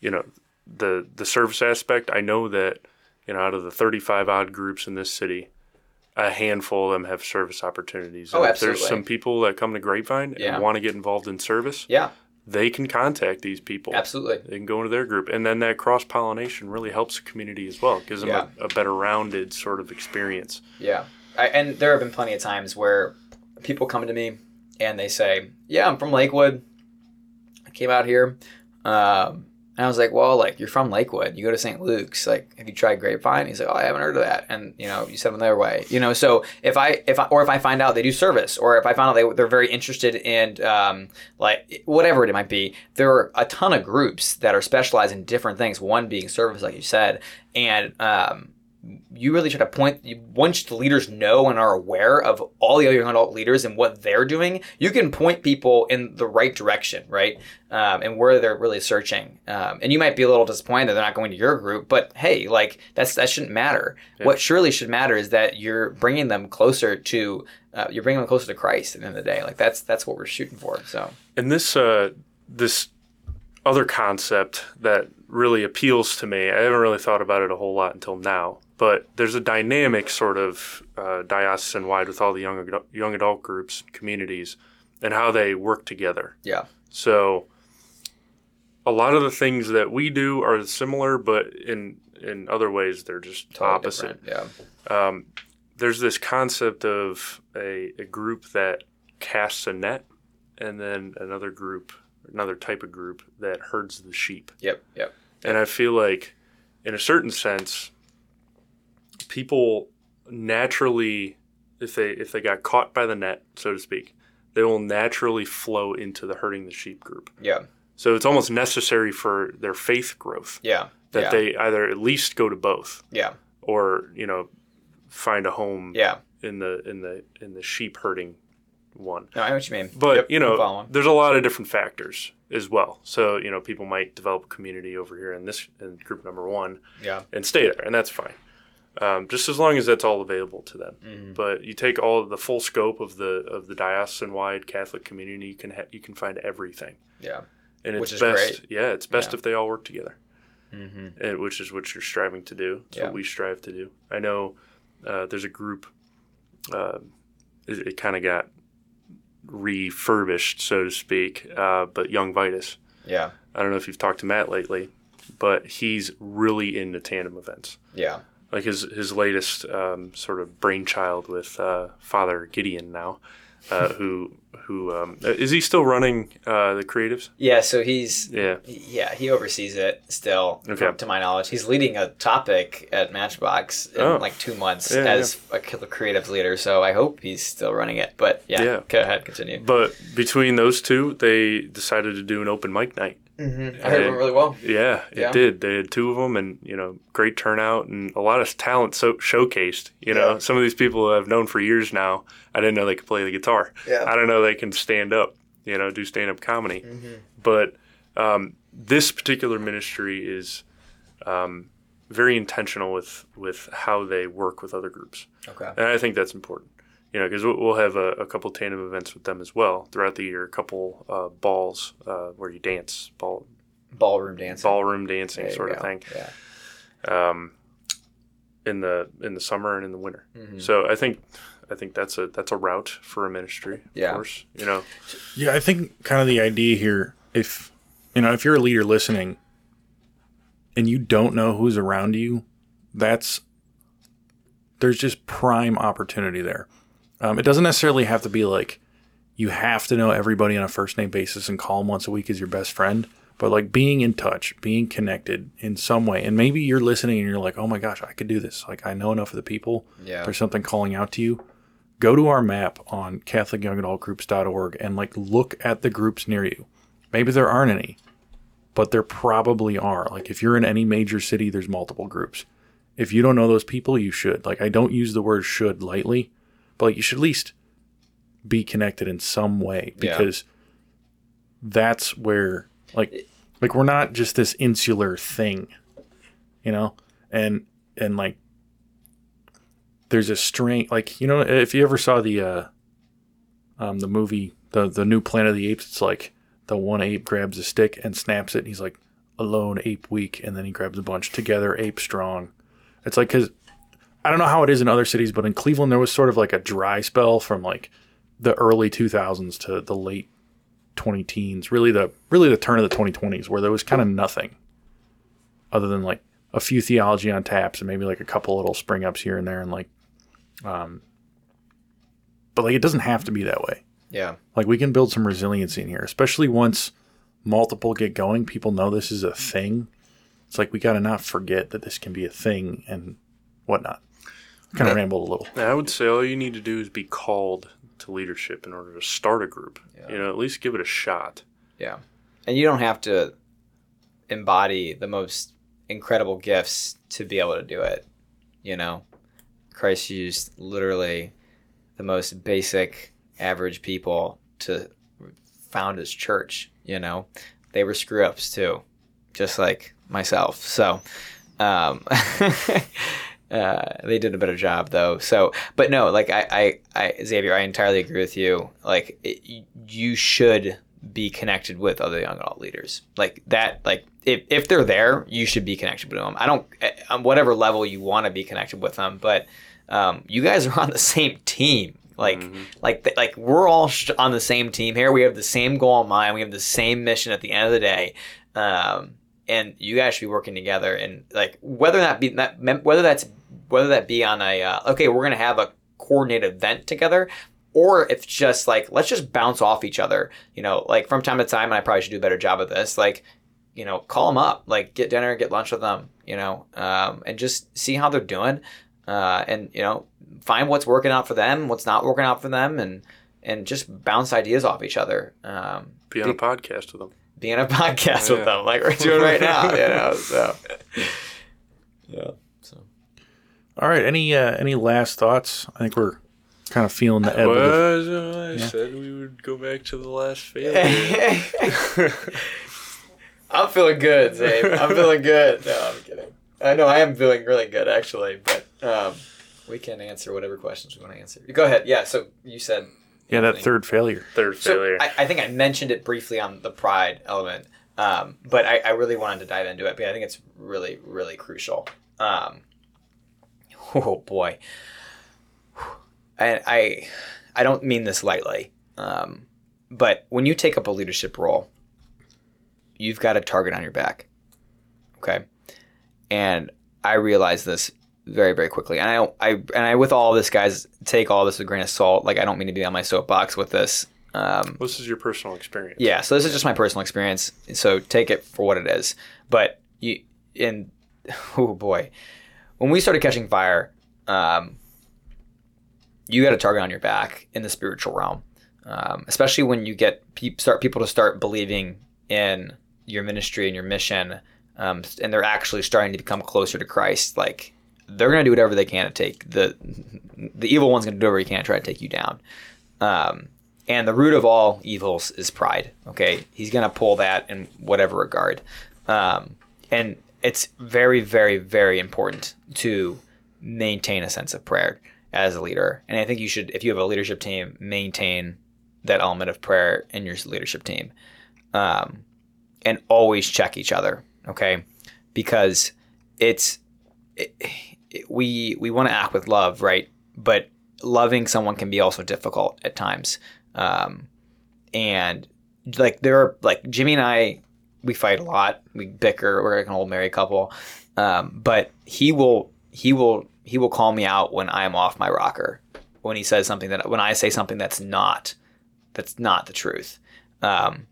you know the the service aspect. I know that you know out of the 35 odd groups in this city a handful of them have service opportunities. Oh, And if there's some people that come to grapevine Yeah. and want to get involved in service yeah. they can contact these people. Absolutely. They can go into their group. And then that cross pollination really helps the community as well. Gives them Yeah. a, a better rounded sort of experience. Yeah, I, and there have been plenty of times where people come to me and they say, "Yeah, I'm from Lakewood. I came out here." Um, and I was like, "Well, like you're from Lakewood. You go to St. Luke's. Like, have you tried Grapevine?" He's like, "Oh, I haven't heard of that." And you know, you send them their way. You know, so if I if I or if I find out they do service, or if I find out they they're very interested in um, like whatever it might be, there are a ton of groups that are specialized in different things. One being service, like you said, and um, you really try to point once the leaders know and are aware of all the other young adult leaders and what they're doing you can point people in the right direction right? Um, and where they're really searching. Um, and you might be a little disappointed that they're not going to your group but hey like that's that shouldn't matter. What surely should matter is that you're bringing them closer to uh, you're bringing them closer to christ at the end of the day. Like that's that's what we're shooting for so. And this uh, this other concept that really appeals to me, I haven't really thought about it a whole lot until now. But there's a dynamic sort of uh, diocesan wide with all the young adult, young adult groups, communities, and how they work together. yeah So a lot of the things that we do are similar, but in in other ways they're just totally opposite different. yeah there's this concept of a, a group that casts a net and then another group another type of group that herds the sheep yep yep and i feel like in a certain sense people naturally if they if they got caught by the net so to speak they will naturally flow into the herding the sheep group. Yeah. So it's almost necessary for their faith growth. Yeah. That yeah. they either at least go to both. Yeah. Or you know find a home yeah. in the in the in the sheep herding one. no i know what you mean. But Yep, you know, there's a lot of different factors as well. So you know, people might develop a community over here in this in group number one yeah. and stay there, and that's fine. Um, just as long as that's all available to them. Mm-hmm. But you take all of the full scope of the of the diocesan wide Catholic community, you can ha- you can find everything, yeah and it's Which is best. great. Yeah, it's best Yeah. if they all work together, mm-hmm. and, which is what you're striving to do. It's Yeah. what we strive to do. I know uh, there's a group. Uh, it, it kind of got refurbished, so to speak. Uh, but Young Vitus. yeah I don't know if you've talked to Matt lately, but he's really into tandem events. yeah Like his his latest um, sort of brainchild with uh, Father Gideon now, uh, who who um, is he still running uh, the creatives? Yeah, so he's Yeah. yeah he oversees it still. Okay. from- to my knowledge, he's leading a topic at Matchbox in Oh. like two months Yeah, as a creative leader. So I hope he's still running it. But yeah, Yeah. go ahead, continue. But between those two, they decided to do an open mic night. Mm-hmm. I heard it went really well. Yeah, it Yeah. did. They had two of them, and you know, great turnout and a lot of talent so showcased. You know, Yeah. some of these people I've known for years now. I didn't know they could play the guitar. Yeah. I don't know they can stand up. You know, do stand up comedy. Mm-hmm. But um, this particular ministry is um, very intentional with with how they work with other groups, Okay. and I think that's important. You know, because we'll have a, a couple tandem events with them as well throughout the year. A couple uh, balls uh, where you dance, ball Ballroom dancing. ballroom dancing There sort of thing Yeah. um, in the in the summer and in the winter. Mhm. So I think I think that's a that's a route for a ministry. Of Yeah. course, you know. Yeah, I think kind of the idea here, if you know, if you're a leader listening and you don't know who's around you, that's there's just prime opportunity there. Um, it doesn't necessarily have to be like you have to know everybody on a first name basis and call them once a week as your best friend, but like being in touch, being connected in some way. And maybe you're listening and you're like, oh my gosh, I could do this. Like I know enough of the people. Yeah. There's something calling out to you go to our map on catholicyoungadultgroups.org and like look at the groups near you maybe there aren't any, but there probably are. Like if you're in any major city, there's multiple groups. If you don't know those people, you should. Like I don't use the word should lightly, but like you should at least be connected in some way Yeah. because that's where like like we're not just this insular thing, you know? And and like there's a string like you know if you ever saw the uh um the movie the the new Planet of the Apes it's like the one ape grabs a stick and snaps it and he's like alone ape weak and then he grabs a bunch together ape strong it's like cuz I don't know how it is in other cities but in Cleveland there was sort of like a dry spell from like the early 2000s to the late 20 teens really the really the turn of the 2020s where there was kind of nothing other than like a few theology on taps and maybe like a couple little spring ups here and there and like um but like it doesn't have to be that way. Yeah. like we can build some resiliency in here especially once multiple get going people know this is a thing. It's like we got to not forget that this can be a thing and whatnot kind of rambled a little I would say all you need to do is be called to leadership in order to start a group. You know, at least give it a shot. Yeah. And you don't have to embody the most incredible gifts to be able to do it. You know, Christ used literally the most basic, average people to found his church. You know, they were screw ups too, just like myself. So, um, uh, they did a better job though. So, but no, like I, I, I Xavier, I entirely agree with you. Like it, you should be connected with other young adult leaders like that. Like if, if they're there, you should be connected with them. I don't eh, on whatever level you want to be connected with them, but um, you guys are on the same team. Like, like, th- like we're all sh- on the same team here. We have the same goal in mind. We have the same mission at the end of the day. Um, and you guys should be working together. And like, whether that be whether that's whether that be on a uh, okay, we're gonna have a coordinated event together, or if it's just like let's just bounce off each other. You know, like from time to time, and I probably should do a better job of this. Like, you know, call them up, like get dinner, get lunch with them. You know, um, and just see how they're doing, uh, and you know, find what's working out for them, what's not working out for them, and and just bounce ideas off each other. Um, Be on a podcast with them. be on a podcast Yeah. with them, like we're doing right now. You know, so yeah. So all right any uh any last thoughts i think we're kind of feeling the ebb of the Well, I said we would go back to the last failure. I'm feeling good, Zabe. I'm feeling good. No, I'm kidding. I know I am feeling really good actually, but um, we can answer whatever questions we want to answer. Go ahead. Yeah. So you said yeah that third failure Third So failure. I, I think I mentioned it briefly on the pride element, um, but I, I really wanted to dive into it because I think it's really, really crucial. Um, oh boy, I, I I don't mean this lightly, um, but when you take up a leadership role, you've got a target on your back. Okay, and I realized this very very quickly. And i i and i with all this guys take all this with a grain of salt. Like i don't mean to be on my soapbox with this um this is your personal experience. yeah so this is just my personal experience. So take it for what it is. But you in oh boy when we started catching fire um you got a target on your back in the spiritual realm um, especially when you get pe- start people to start believing in your ministry and your mission um, and they're actually starting to become closer to christ like they're going to do whatever they can to take the the evil one's going to do whatever he can to try to take you down. Um, and the root of all evils is pride okay? He's going to pull that in whatever regard. Um, and it's very very very important to maintain a sense of prayer as a leader. And i think you should if you have a leadership team maintain that element of prayer in your leadership team. Um, and always check each other okay? Because it's it, it- we we want to act with love right? But loving someone can be also difficult at times. Um, and like there are like jimmy and i we fight a lot. We bicker. We're like an old married couple. Um, but he will he will he will call me out when i'm off my rocker when he says something that when i say something that's not that's not the truth. Um,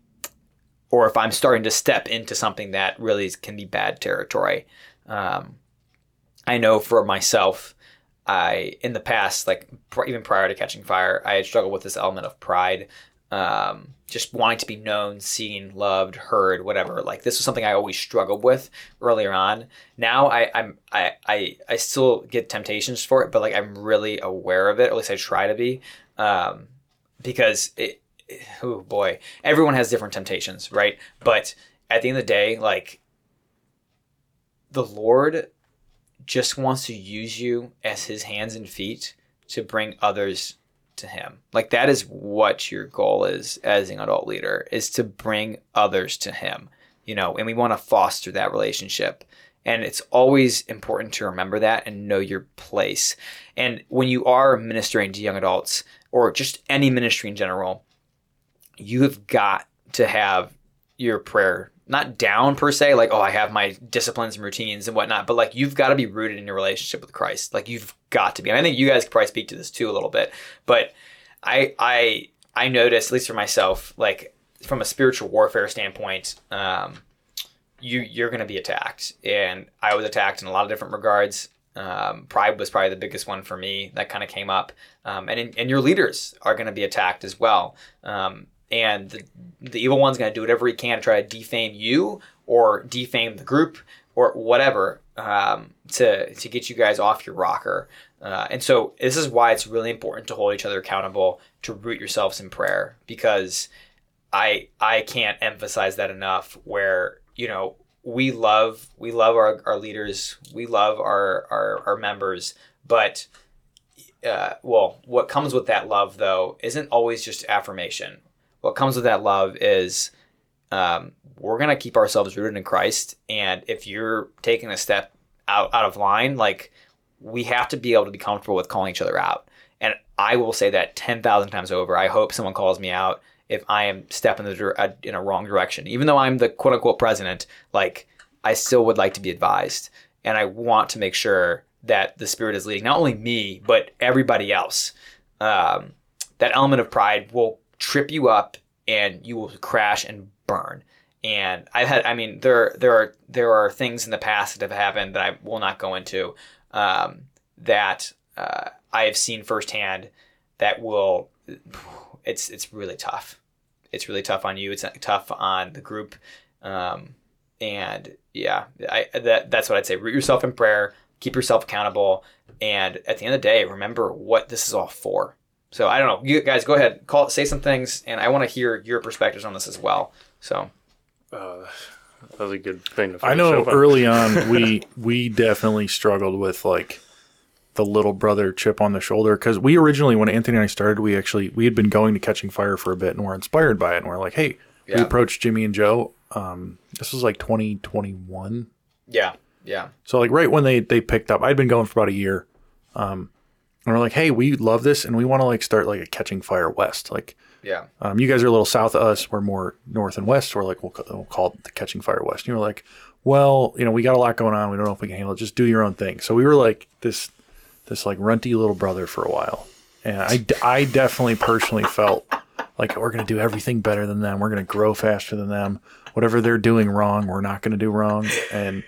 or if i'm starting to step into something that really can be bad territory. Um, I know for myself, I in the past, like pr- even prior to catching fire, I had struggled with this element of pride, um, just wanting to be known, seen, loved, heard, whatever. Like this was something I always struggled with earlier on. Now I, I'm I, I I still get temptations for it, but like I'm really aware of it. At least I try to be, um, because it. Oh boy, everyone has different temptations, right? But at the end of the day, like the Lord just wants to use you as His hands and feet to bring others to him. Like that is what your goal is as an adult leader is to bring others to him. You know, and we want to foster that relationship. And it's always important to remember that and know your place. And when you are ministering to young adults or just any ministry in general, you have got to have your prayer not down per se, like, oh, I have my disciplines and routines and whatnot, but like you've got to be rooted in your relationship with Christ. Like you've got to be. And I think you guys could probably speak to this too a little bit. But I I I noticed, at least for myself, like from a spiritual warfare standpoint, um, you you're gonna be attacked. And I was attacked in a lot of different regards. Um, pride was probably the biggest one for me that kind of came up. Um, and, and your leaders are going to be attacked as well. Um, and the, the evil one's going to do whatever he can to try to defame you or defame the group or whatever um, to to get you guys off your rocker. Uh, and so this is why it's really important to hold each other accountable, to root yourselves in prayer, because I I can't emphasize that enough. Where you know we love we love our, our leaders, we love our our, our members, but uh, well, what comes with that love though isn't always just affirmation what comes with that love is um, we're gonna keep ourselves rooted in Christ, and if you're taking a step out out of line, like we have to be able to be comfortable with calling each other out. And I will say that ten thousand times over. I hope someone calls me out if I am stepping the, in a wrong direction, even though I'm the quote unquote president. Like I still would like to be advised, and I want to make sure that the Spirit is leading not only me but everybody else. Um, that element of pride will trip you up and you will crash and burn. And I've had, I mean, there there are there are things in the past that have happened that I will not go into um, that uh, I have seen firsthand that will it's it's really tough. It's really tough on you. It's tough on the group. Um, and yeah, I that that's what I'd say. Root yourself in prayer. Keep yourself accountable. And at the end of the day, remember what this is all for. So I don't know. You guys go ahead, call, say some things, and I want to hear your perspectives on this as well. So. Uh, that was a good thing. To. I know early on we we definitely struggled with like the little brother chip on the shoulder because we originally when Anthony and I started we actually we had been going to Catching Fire for a bit and we're inspired by it and we're like hey yeah. we approached Jimmy and Joe um this was like 2021 yeah yeah so like right when they they picked up I'd been going for about a year um and we're like, hey, we love this, and we want to like start like a Catching Fire West. Like, yeah, um, you guys are a little south of us. We're more north and west. So we're like, we'll, we'll call it the Catching Fire West. And you were like, well, you know, we got a lot going on. We don't know if we can handle it. Just do your own thing. So we were like this, this like runty little brother for a while, and I, I definitely personally felt like we're gonna do everything better than them. We're gonna grow faster than them. Whatever they're doing wrong, we're not gonna do wrong. And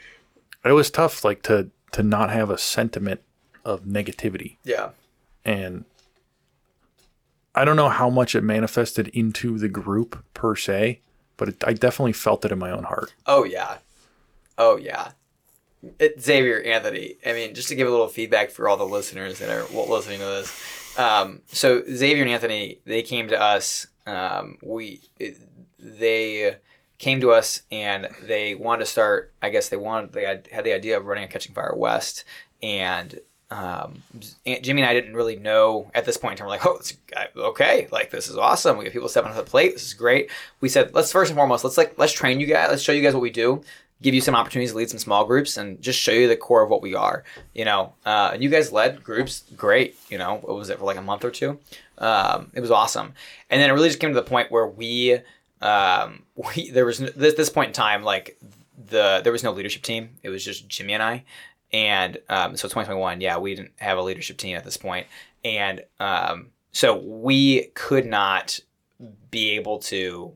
it was tough, like to to not have a sentiment of negativity. Yeah. And I don't know how much it manifested into the group per se, but it, I definitely felt it in my own heart. Oh yeah. Oh yeah. It, Xavier Anthony. I mean, just to give a little feedback for all the listeners that are listening to this. Um, so Xavier and Anthony, they came to us. Um, we they came to us and they wanted to start. I guess they wanted they had, had the idea of running a Catching Fire West, and um, Jimmy and I didn't really know at this point in time. We're like, oh, okay, like this is awesome. We have people stepping up the plate. This is great. We said, let's first and foremost, let's like let's train you guys. Let's show you guys what we do. Give you some opportunities to lead some small groups and just show you the core of what we are. You know, uh, and you guys led groups, great. You know, what was it for like a month or two? Um, it was awesome. And then it really just came to the point where we, um, we there was this, this point in time like the there was no leadership team. It was just Jimmy and I, and um, so 2021, yeah, we didn't have a leadership team at this point, and um, so we could not be able to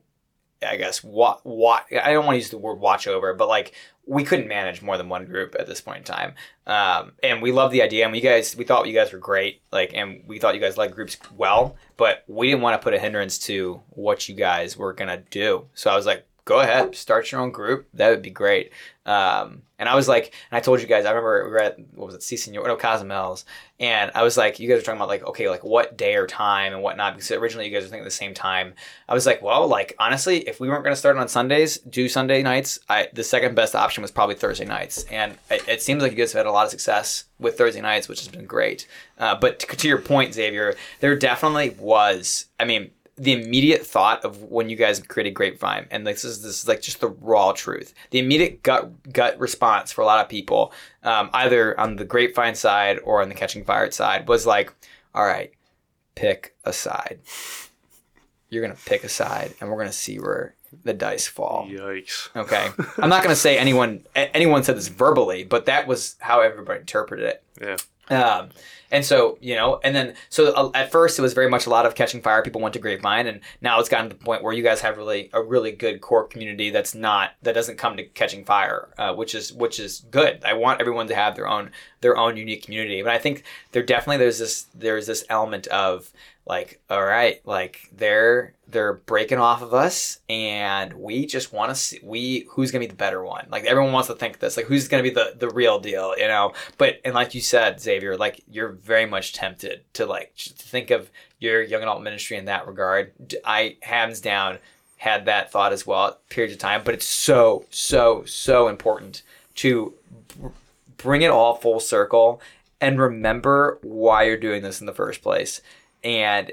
I guess what what I don't want to use the word watch over, but like we couldn't manage more than one group at this point in time. Um, and we love the idea, and we guys we thought you guys were great, like, and we thought you guys led groups well, but we didn't want to put a hindrance to what you guys were gonna do. So I was like, go ahead, start your own group. That would be great. Um, and I was like, and I told you guys, I remember we were at, what was it, C Senor, no, Cozumel's. And I was like, you guys are talking about like, okay, like what day or time and whatnot, because originally you guys were thinking the same time. I was like, well, like honestly, if we weren't going to start on Sundays, do Sunday nights, I, the second best option was probably Thursday nights. And it, it seems like you guys have had a lot of success with Thursday nights, which has been great. Uh, but to, to your point, Xavier, there definitely was, I mean, the immediate thought of when you guys created Grapevine, and this is this is like just the raw truth. The immediate gut gut response for a lot of people, um, either on the Grapevine side or on the Catching Fire side, was like, "All right, pick a side. You're gonna pick a side, and we're gonna see where the dice fall." Yikes. Okay, I'm not gonna say anyone anyone said this verbally, but that was how everybody interpreted it. Yeah. Um, and so, you know, and then, so uh, at first it was very much a lot of catching fire. People went to Grapevine, and now it's gotten to the point where you guys have really a really good core community that's not that doesn't come to catching fire, uh, which is which is good. I want everyone to have their own their own unique community, but I think there definitely there's this there's this element of like all right like they're they're breaking off of us and we just want to see we who's gonna be the better one? Like everyone wants to think this like who's gonna be the the real deal you know? But and like you said xavier like you're very much tempted to like to think of your young adult ministry in that regard. I hands down had that thought as well at periods of time but it's so so so important to bring it all full circle and remember why you're doing this in the first place and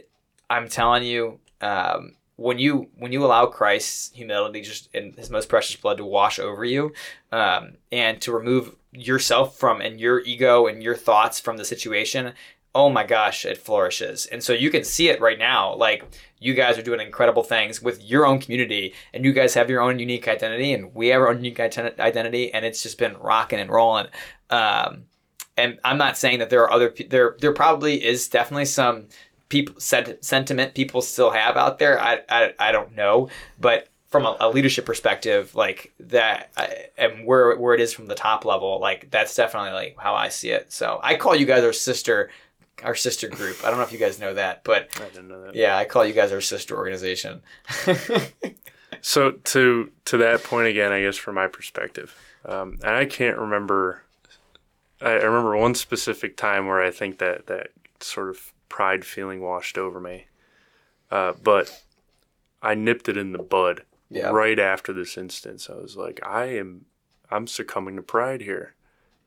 I'm telling you, um, when you when you allow Christ's humility, just in His most precious blood, to wash over you, um, and to remove yourself from and your ego and your thoughts from the situation, oh my gosh, it flourishes. And so you can see it right now. Like you guys are doing incredible things with your own community, and you guys have your own unique identity, and we have our own unique identity, and it's just been rocking and rolling. Um, and I'm not saying that there are other there there probably is definitely some people sentiment people still have out there. I, I, I don't know, but from a, a leadership perspective, like that, I, and where where it is from the top level, like that's definitely like how I see it. So I call you guys our sister, our sister group. I don't know if you guys know that, but I didn't know that. Yeah, I call you guys our sister organization. so to to that point again, I guess from my perspective, um, and I can't remember. I, I remember one specific time where I think that that sort of pride feeling washed over me. Uh, but I nipped it in the bud yeah. right after this instance. I was like, I am, I'm succumbing to pride here,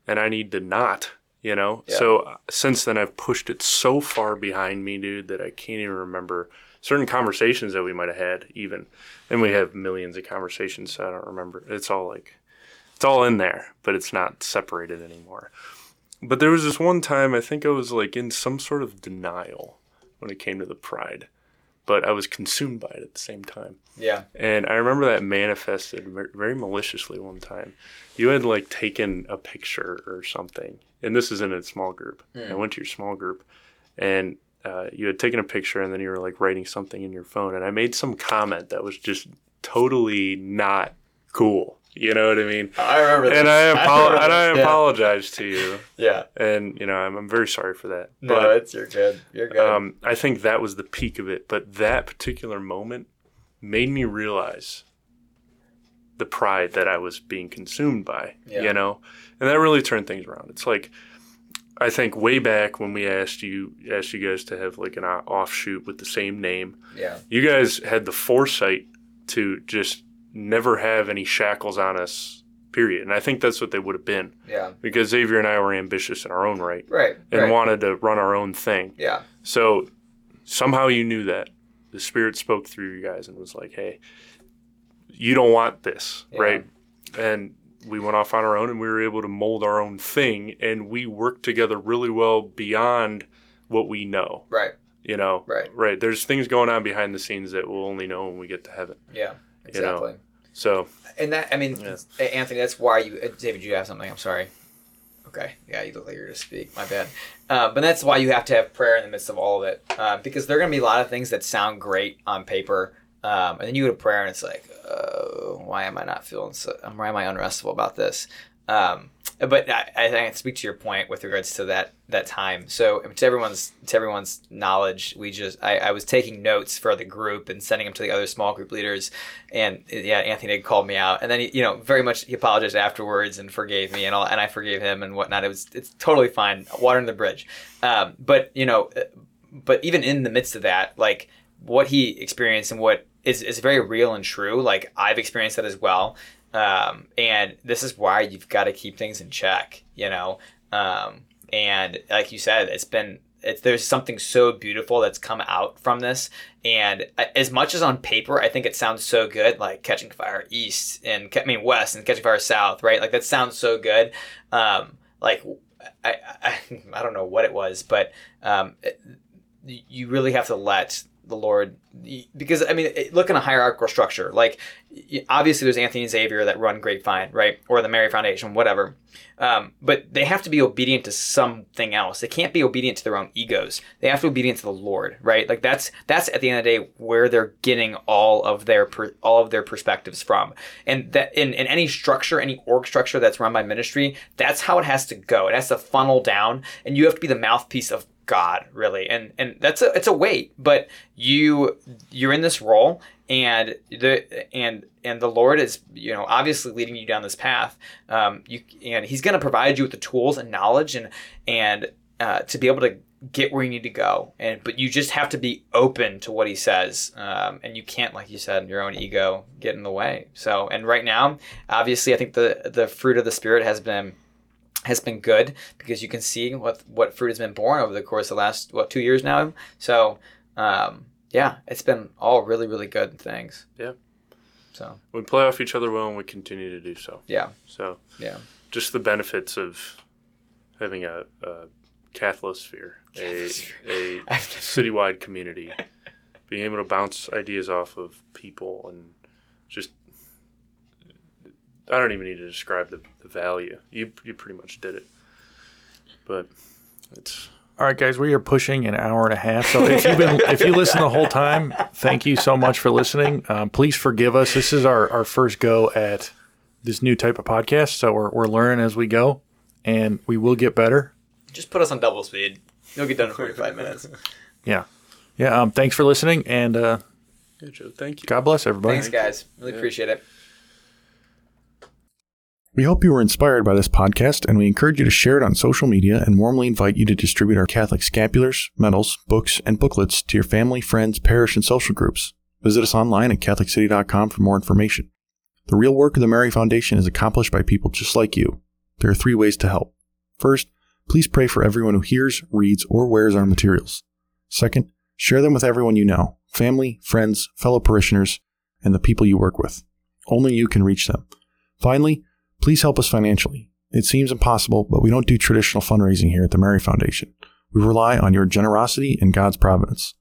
and I need to not. You know. Yeah. So uh, since then, I've pushed it so far behind me, dude, that I can't even remember certain conversations that we might have had, even. And we have millions of conversations. So I don't remember. It's all like, it's all in there, but it's not separated anymore. But there was this one time I think I was like in some sort of denial when it came to the pride, but I was consumed by it at the same time. Yeah. And I remember that manifested very maliciously one time. You had like taken a picture or something, and this is in a small group. Mm. I went to your small group, and uh, you had taken a picture, and then you were like writing something in your phone, and I made some comment that was just totally not cool. You know what I mean? I remember And I, apo- I and I apologize to you. Yeah. And you know, I'm, I'm very sorry for that. No, but, it's you're good. You're good. Um, I think that was the peak of it. But that particular moment made me realize the pride that I was being consumed by. Yeah. You know, and that really turned things around. It's like I think way back when we asked you asked you guys to have like an offshoot with the same name. Yeah. You guys had the foresight to just never have any shackles on us period and i think that's what they would have been Yeah. because xavier and i were ambitious in our own right Right. and right. wanted to run our own thing Yeah. so somehow you knew that the spirit spoke through you guys and was like hey you don't want this Yeah. right and we went off on our own and we were able to mold our own thing and we worked together really well beyond what we know Right. you know Right. right there's things going on behind the scenes that we'll only know when we get to heaven Yeah. You know. So And that, I mean, Yeah. Anthony, that's why you, uh, David, you have something. I'm sorry. Okay. Yeah, you look like you're to speak. My bad. Uh, but that's why you have to have prayer in the midst of all of it, uh, because there are going to be a lot of things that sound great on paper, Um, and then you go to prayer, and it's like, uh, why am I not feeling so? Why am I unrestful about this? Um, but I, I think I speak to your point with regards to that that time. So to everyone's to everyone's knowledge, we just I, I was taking notes for the group and sending them to the other small group leaders, and yeah, Anthony called me out, and then he, you know very much he apologized afterwards and forgave me and all, and I forgave him and whatnot. It was it's totally fine, water in the bridge. Um, but you know, but even in the midst of that, like what he experienced and what is is very real and true. Like I've experienced that as well. Um, and this is why you've got to keep things in check, you know. Um, and like you said, it's been it's, there's something so beautiful that's come out from this. And as much as on paper, I think it sounds so good, like Catching Fire East and I mean West and Catching Fire South, right? Like that sounds so good. Um, like I, I, I don't know what it was, but um, it, you really have to let the Lord because I mean look in a hierarchical structure. Like obviously there's Anthony Xavier that run Grapevine right? Or the Mary Foundation whatever. Um, but they have to be obedient to something else. They can't be obedient to their own egos. They have to be obedient to the Lord right? Like that's that's at the end of the day where they're getting all of their all of their perspectives from. And that in, in any structure any org structure that's run by ministry that's how it has to go. It has to funnel down and you have to be the mouthpiece of God, really, and and that's a it's a weight, but you you're in this role, and the and and the Lord is you know obviously leading you down this path. Um, you and He's going to provide you with the tools and knowledge and and uh, to be able to get where you need to go, and but you just have to be open to what He says, um, and you can't, like you said, your own ego get in the way. So, and right now, obviously, I think the the fruit of the Spirit has been has been good because you can see what what fruit has been born over the course of the last what two years now. So um, yeah, it's been all really really good things. Yeah. So we play off each other well, and we continue to do so. Yeah. So yeah, just the benefits of having a, a Catholisphere, a, a citywide community, being able to bounce ideas off of people and just I don't even need to describe the, the value. You you pretty much did it. But it's all right, guys. We are pushing an hour and a half. So if you've been if you listen the whole time, thank you so much for listening. Um, please forgive us. This is our our first go at this new type of podcast, so we're we're learning as we go, and we will get better. Just put us on double speed. You'll get done in forty five minutes. Yeah, yeah. Um, thanks for listening, and uh, yeah, Joe. Thank you. God bless everybody. Thanks, guys. Really yeah. appreciate it. We hope you were inspired by this podcast, and we encourage you to share it on social media and warmly invite you to distribute our Catholic scapulars, medals, books, and booklets to your family, friends, parish, and social groups. Visit us online at CatholiCity.com for more information. The real work of the Mary Foundation is accomplished by people just like you. There are three ways to help. First, please pray for everyone who hears, reads, or wears our materials. Second, share them with everyone you know family, friends, fellow parishioners, and the people you work with. Only you can reach them. Finally, Please help us financially. It seems impossible, but we don't do traditional fundraising here at the Mary Foundation. We rely on your generosity and God's providence.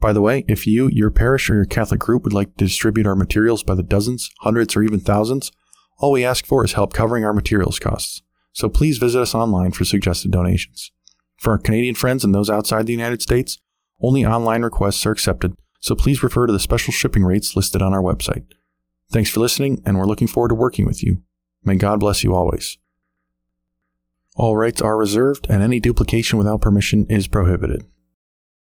By the way, if you, your parish, or your Catholic group would like to distribute our materials by the dozens, hundreds, or even thousands, all we ask for is help covering our materials costs. So please visit us online for suggested donations. For our Canadian friends and those outside the United States, only online requests are accepted, so please refer to the special shipping rates listed on our website. Thanks for listening, and we're looking forward to working with you. May God bless you always. All rights are reserved, and any duplication without permission is prohibited.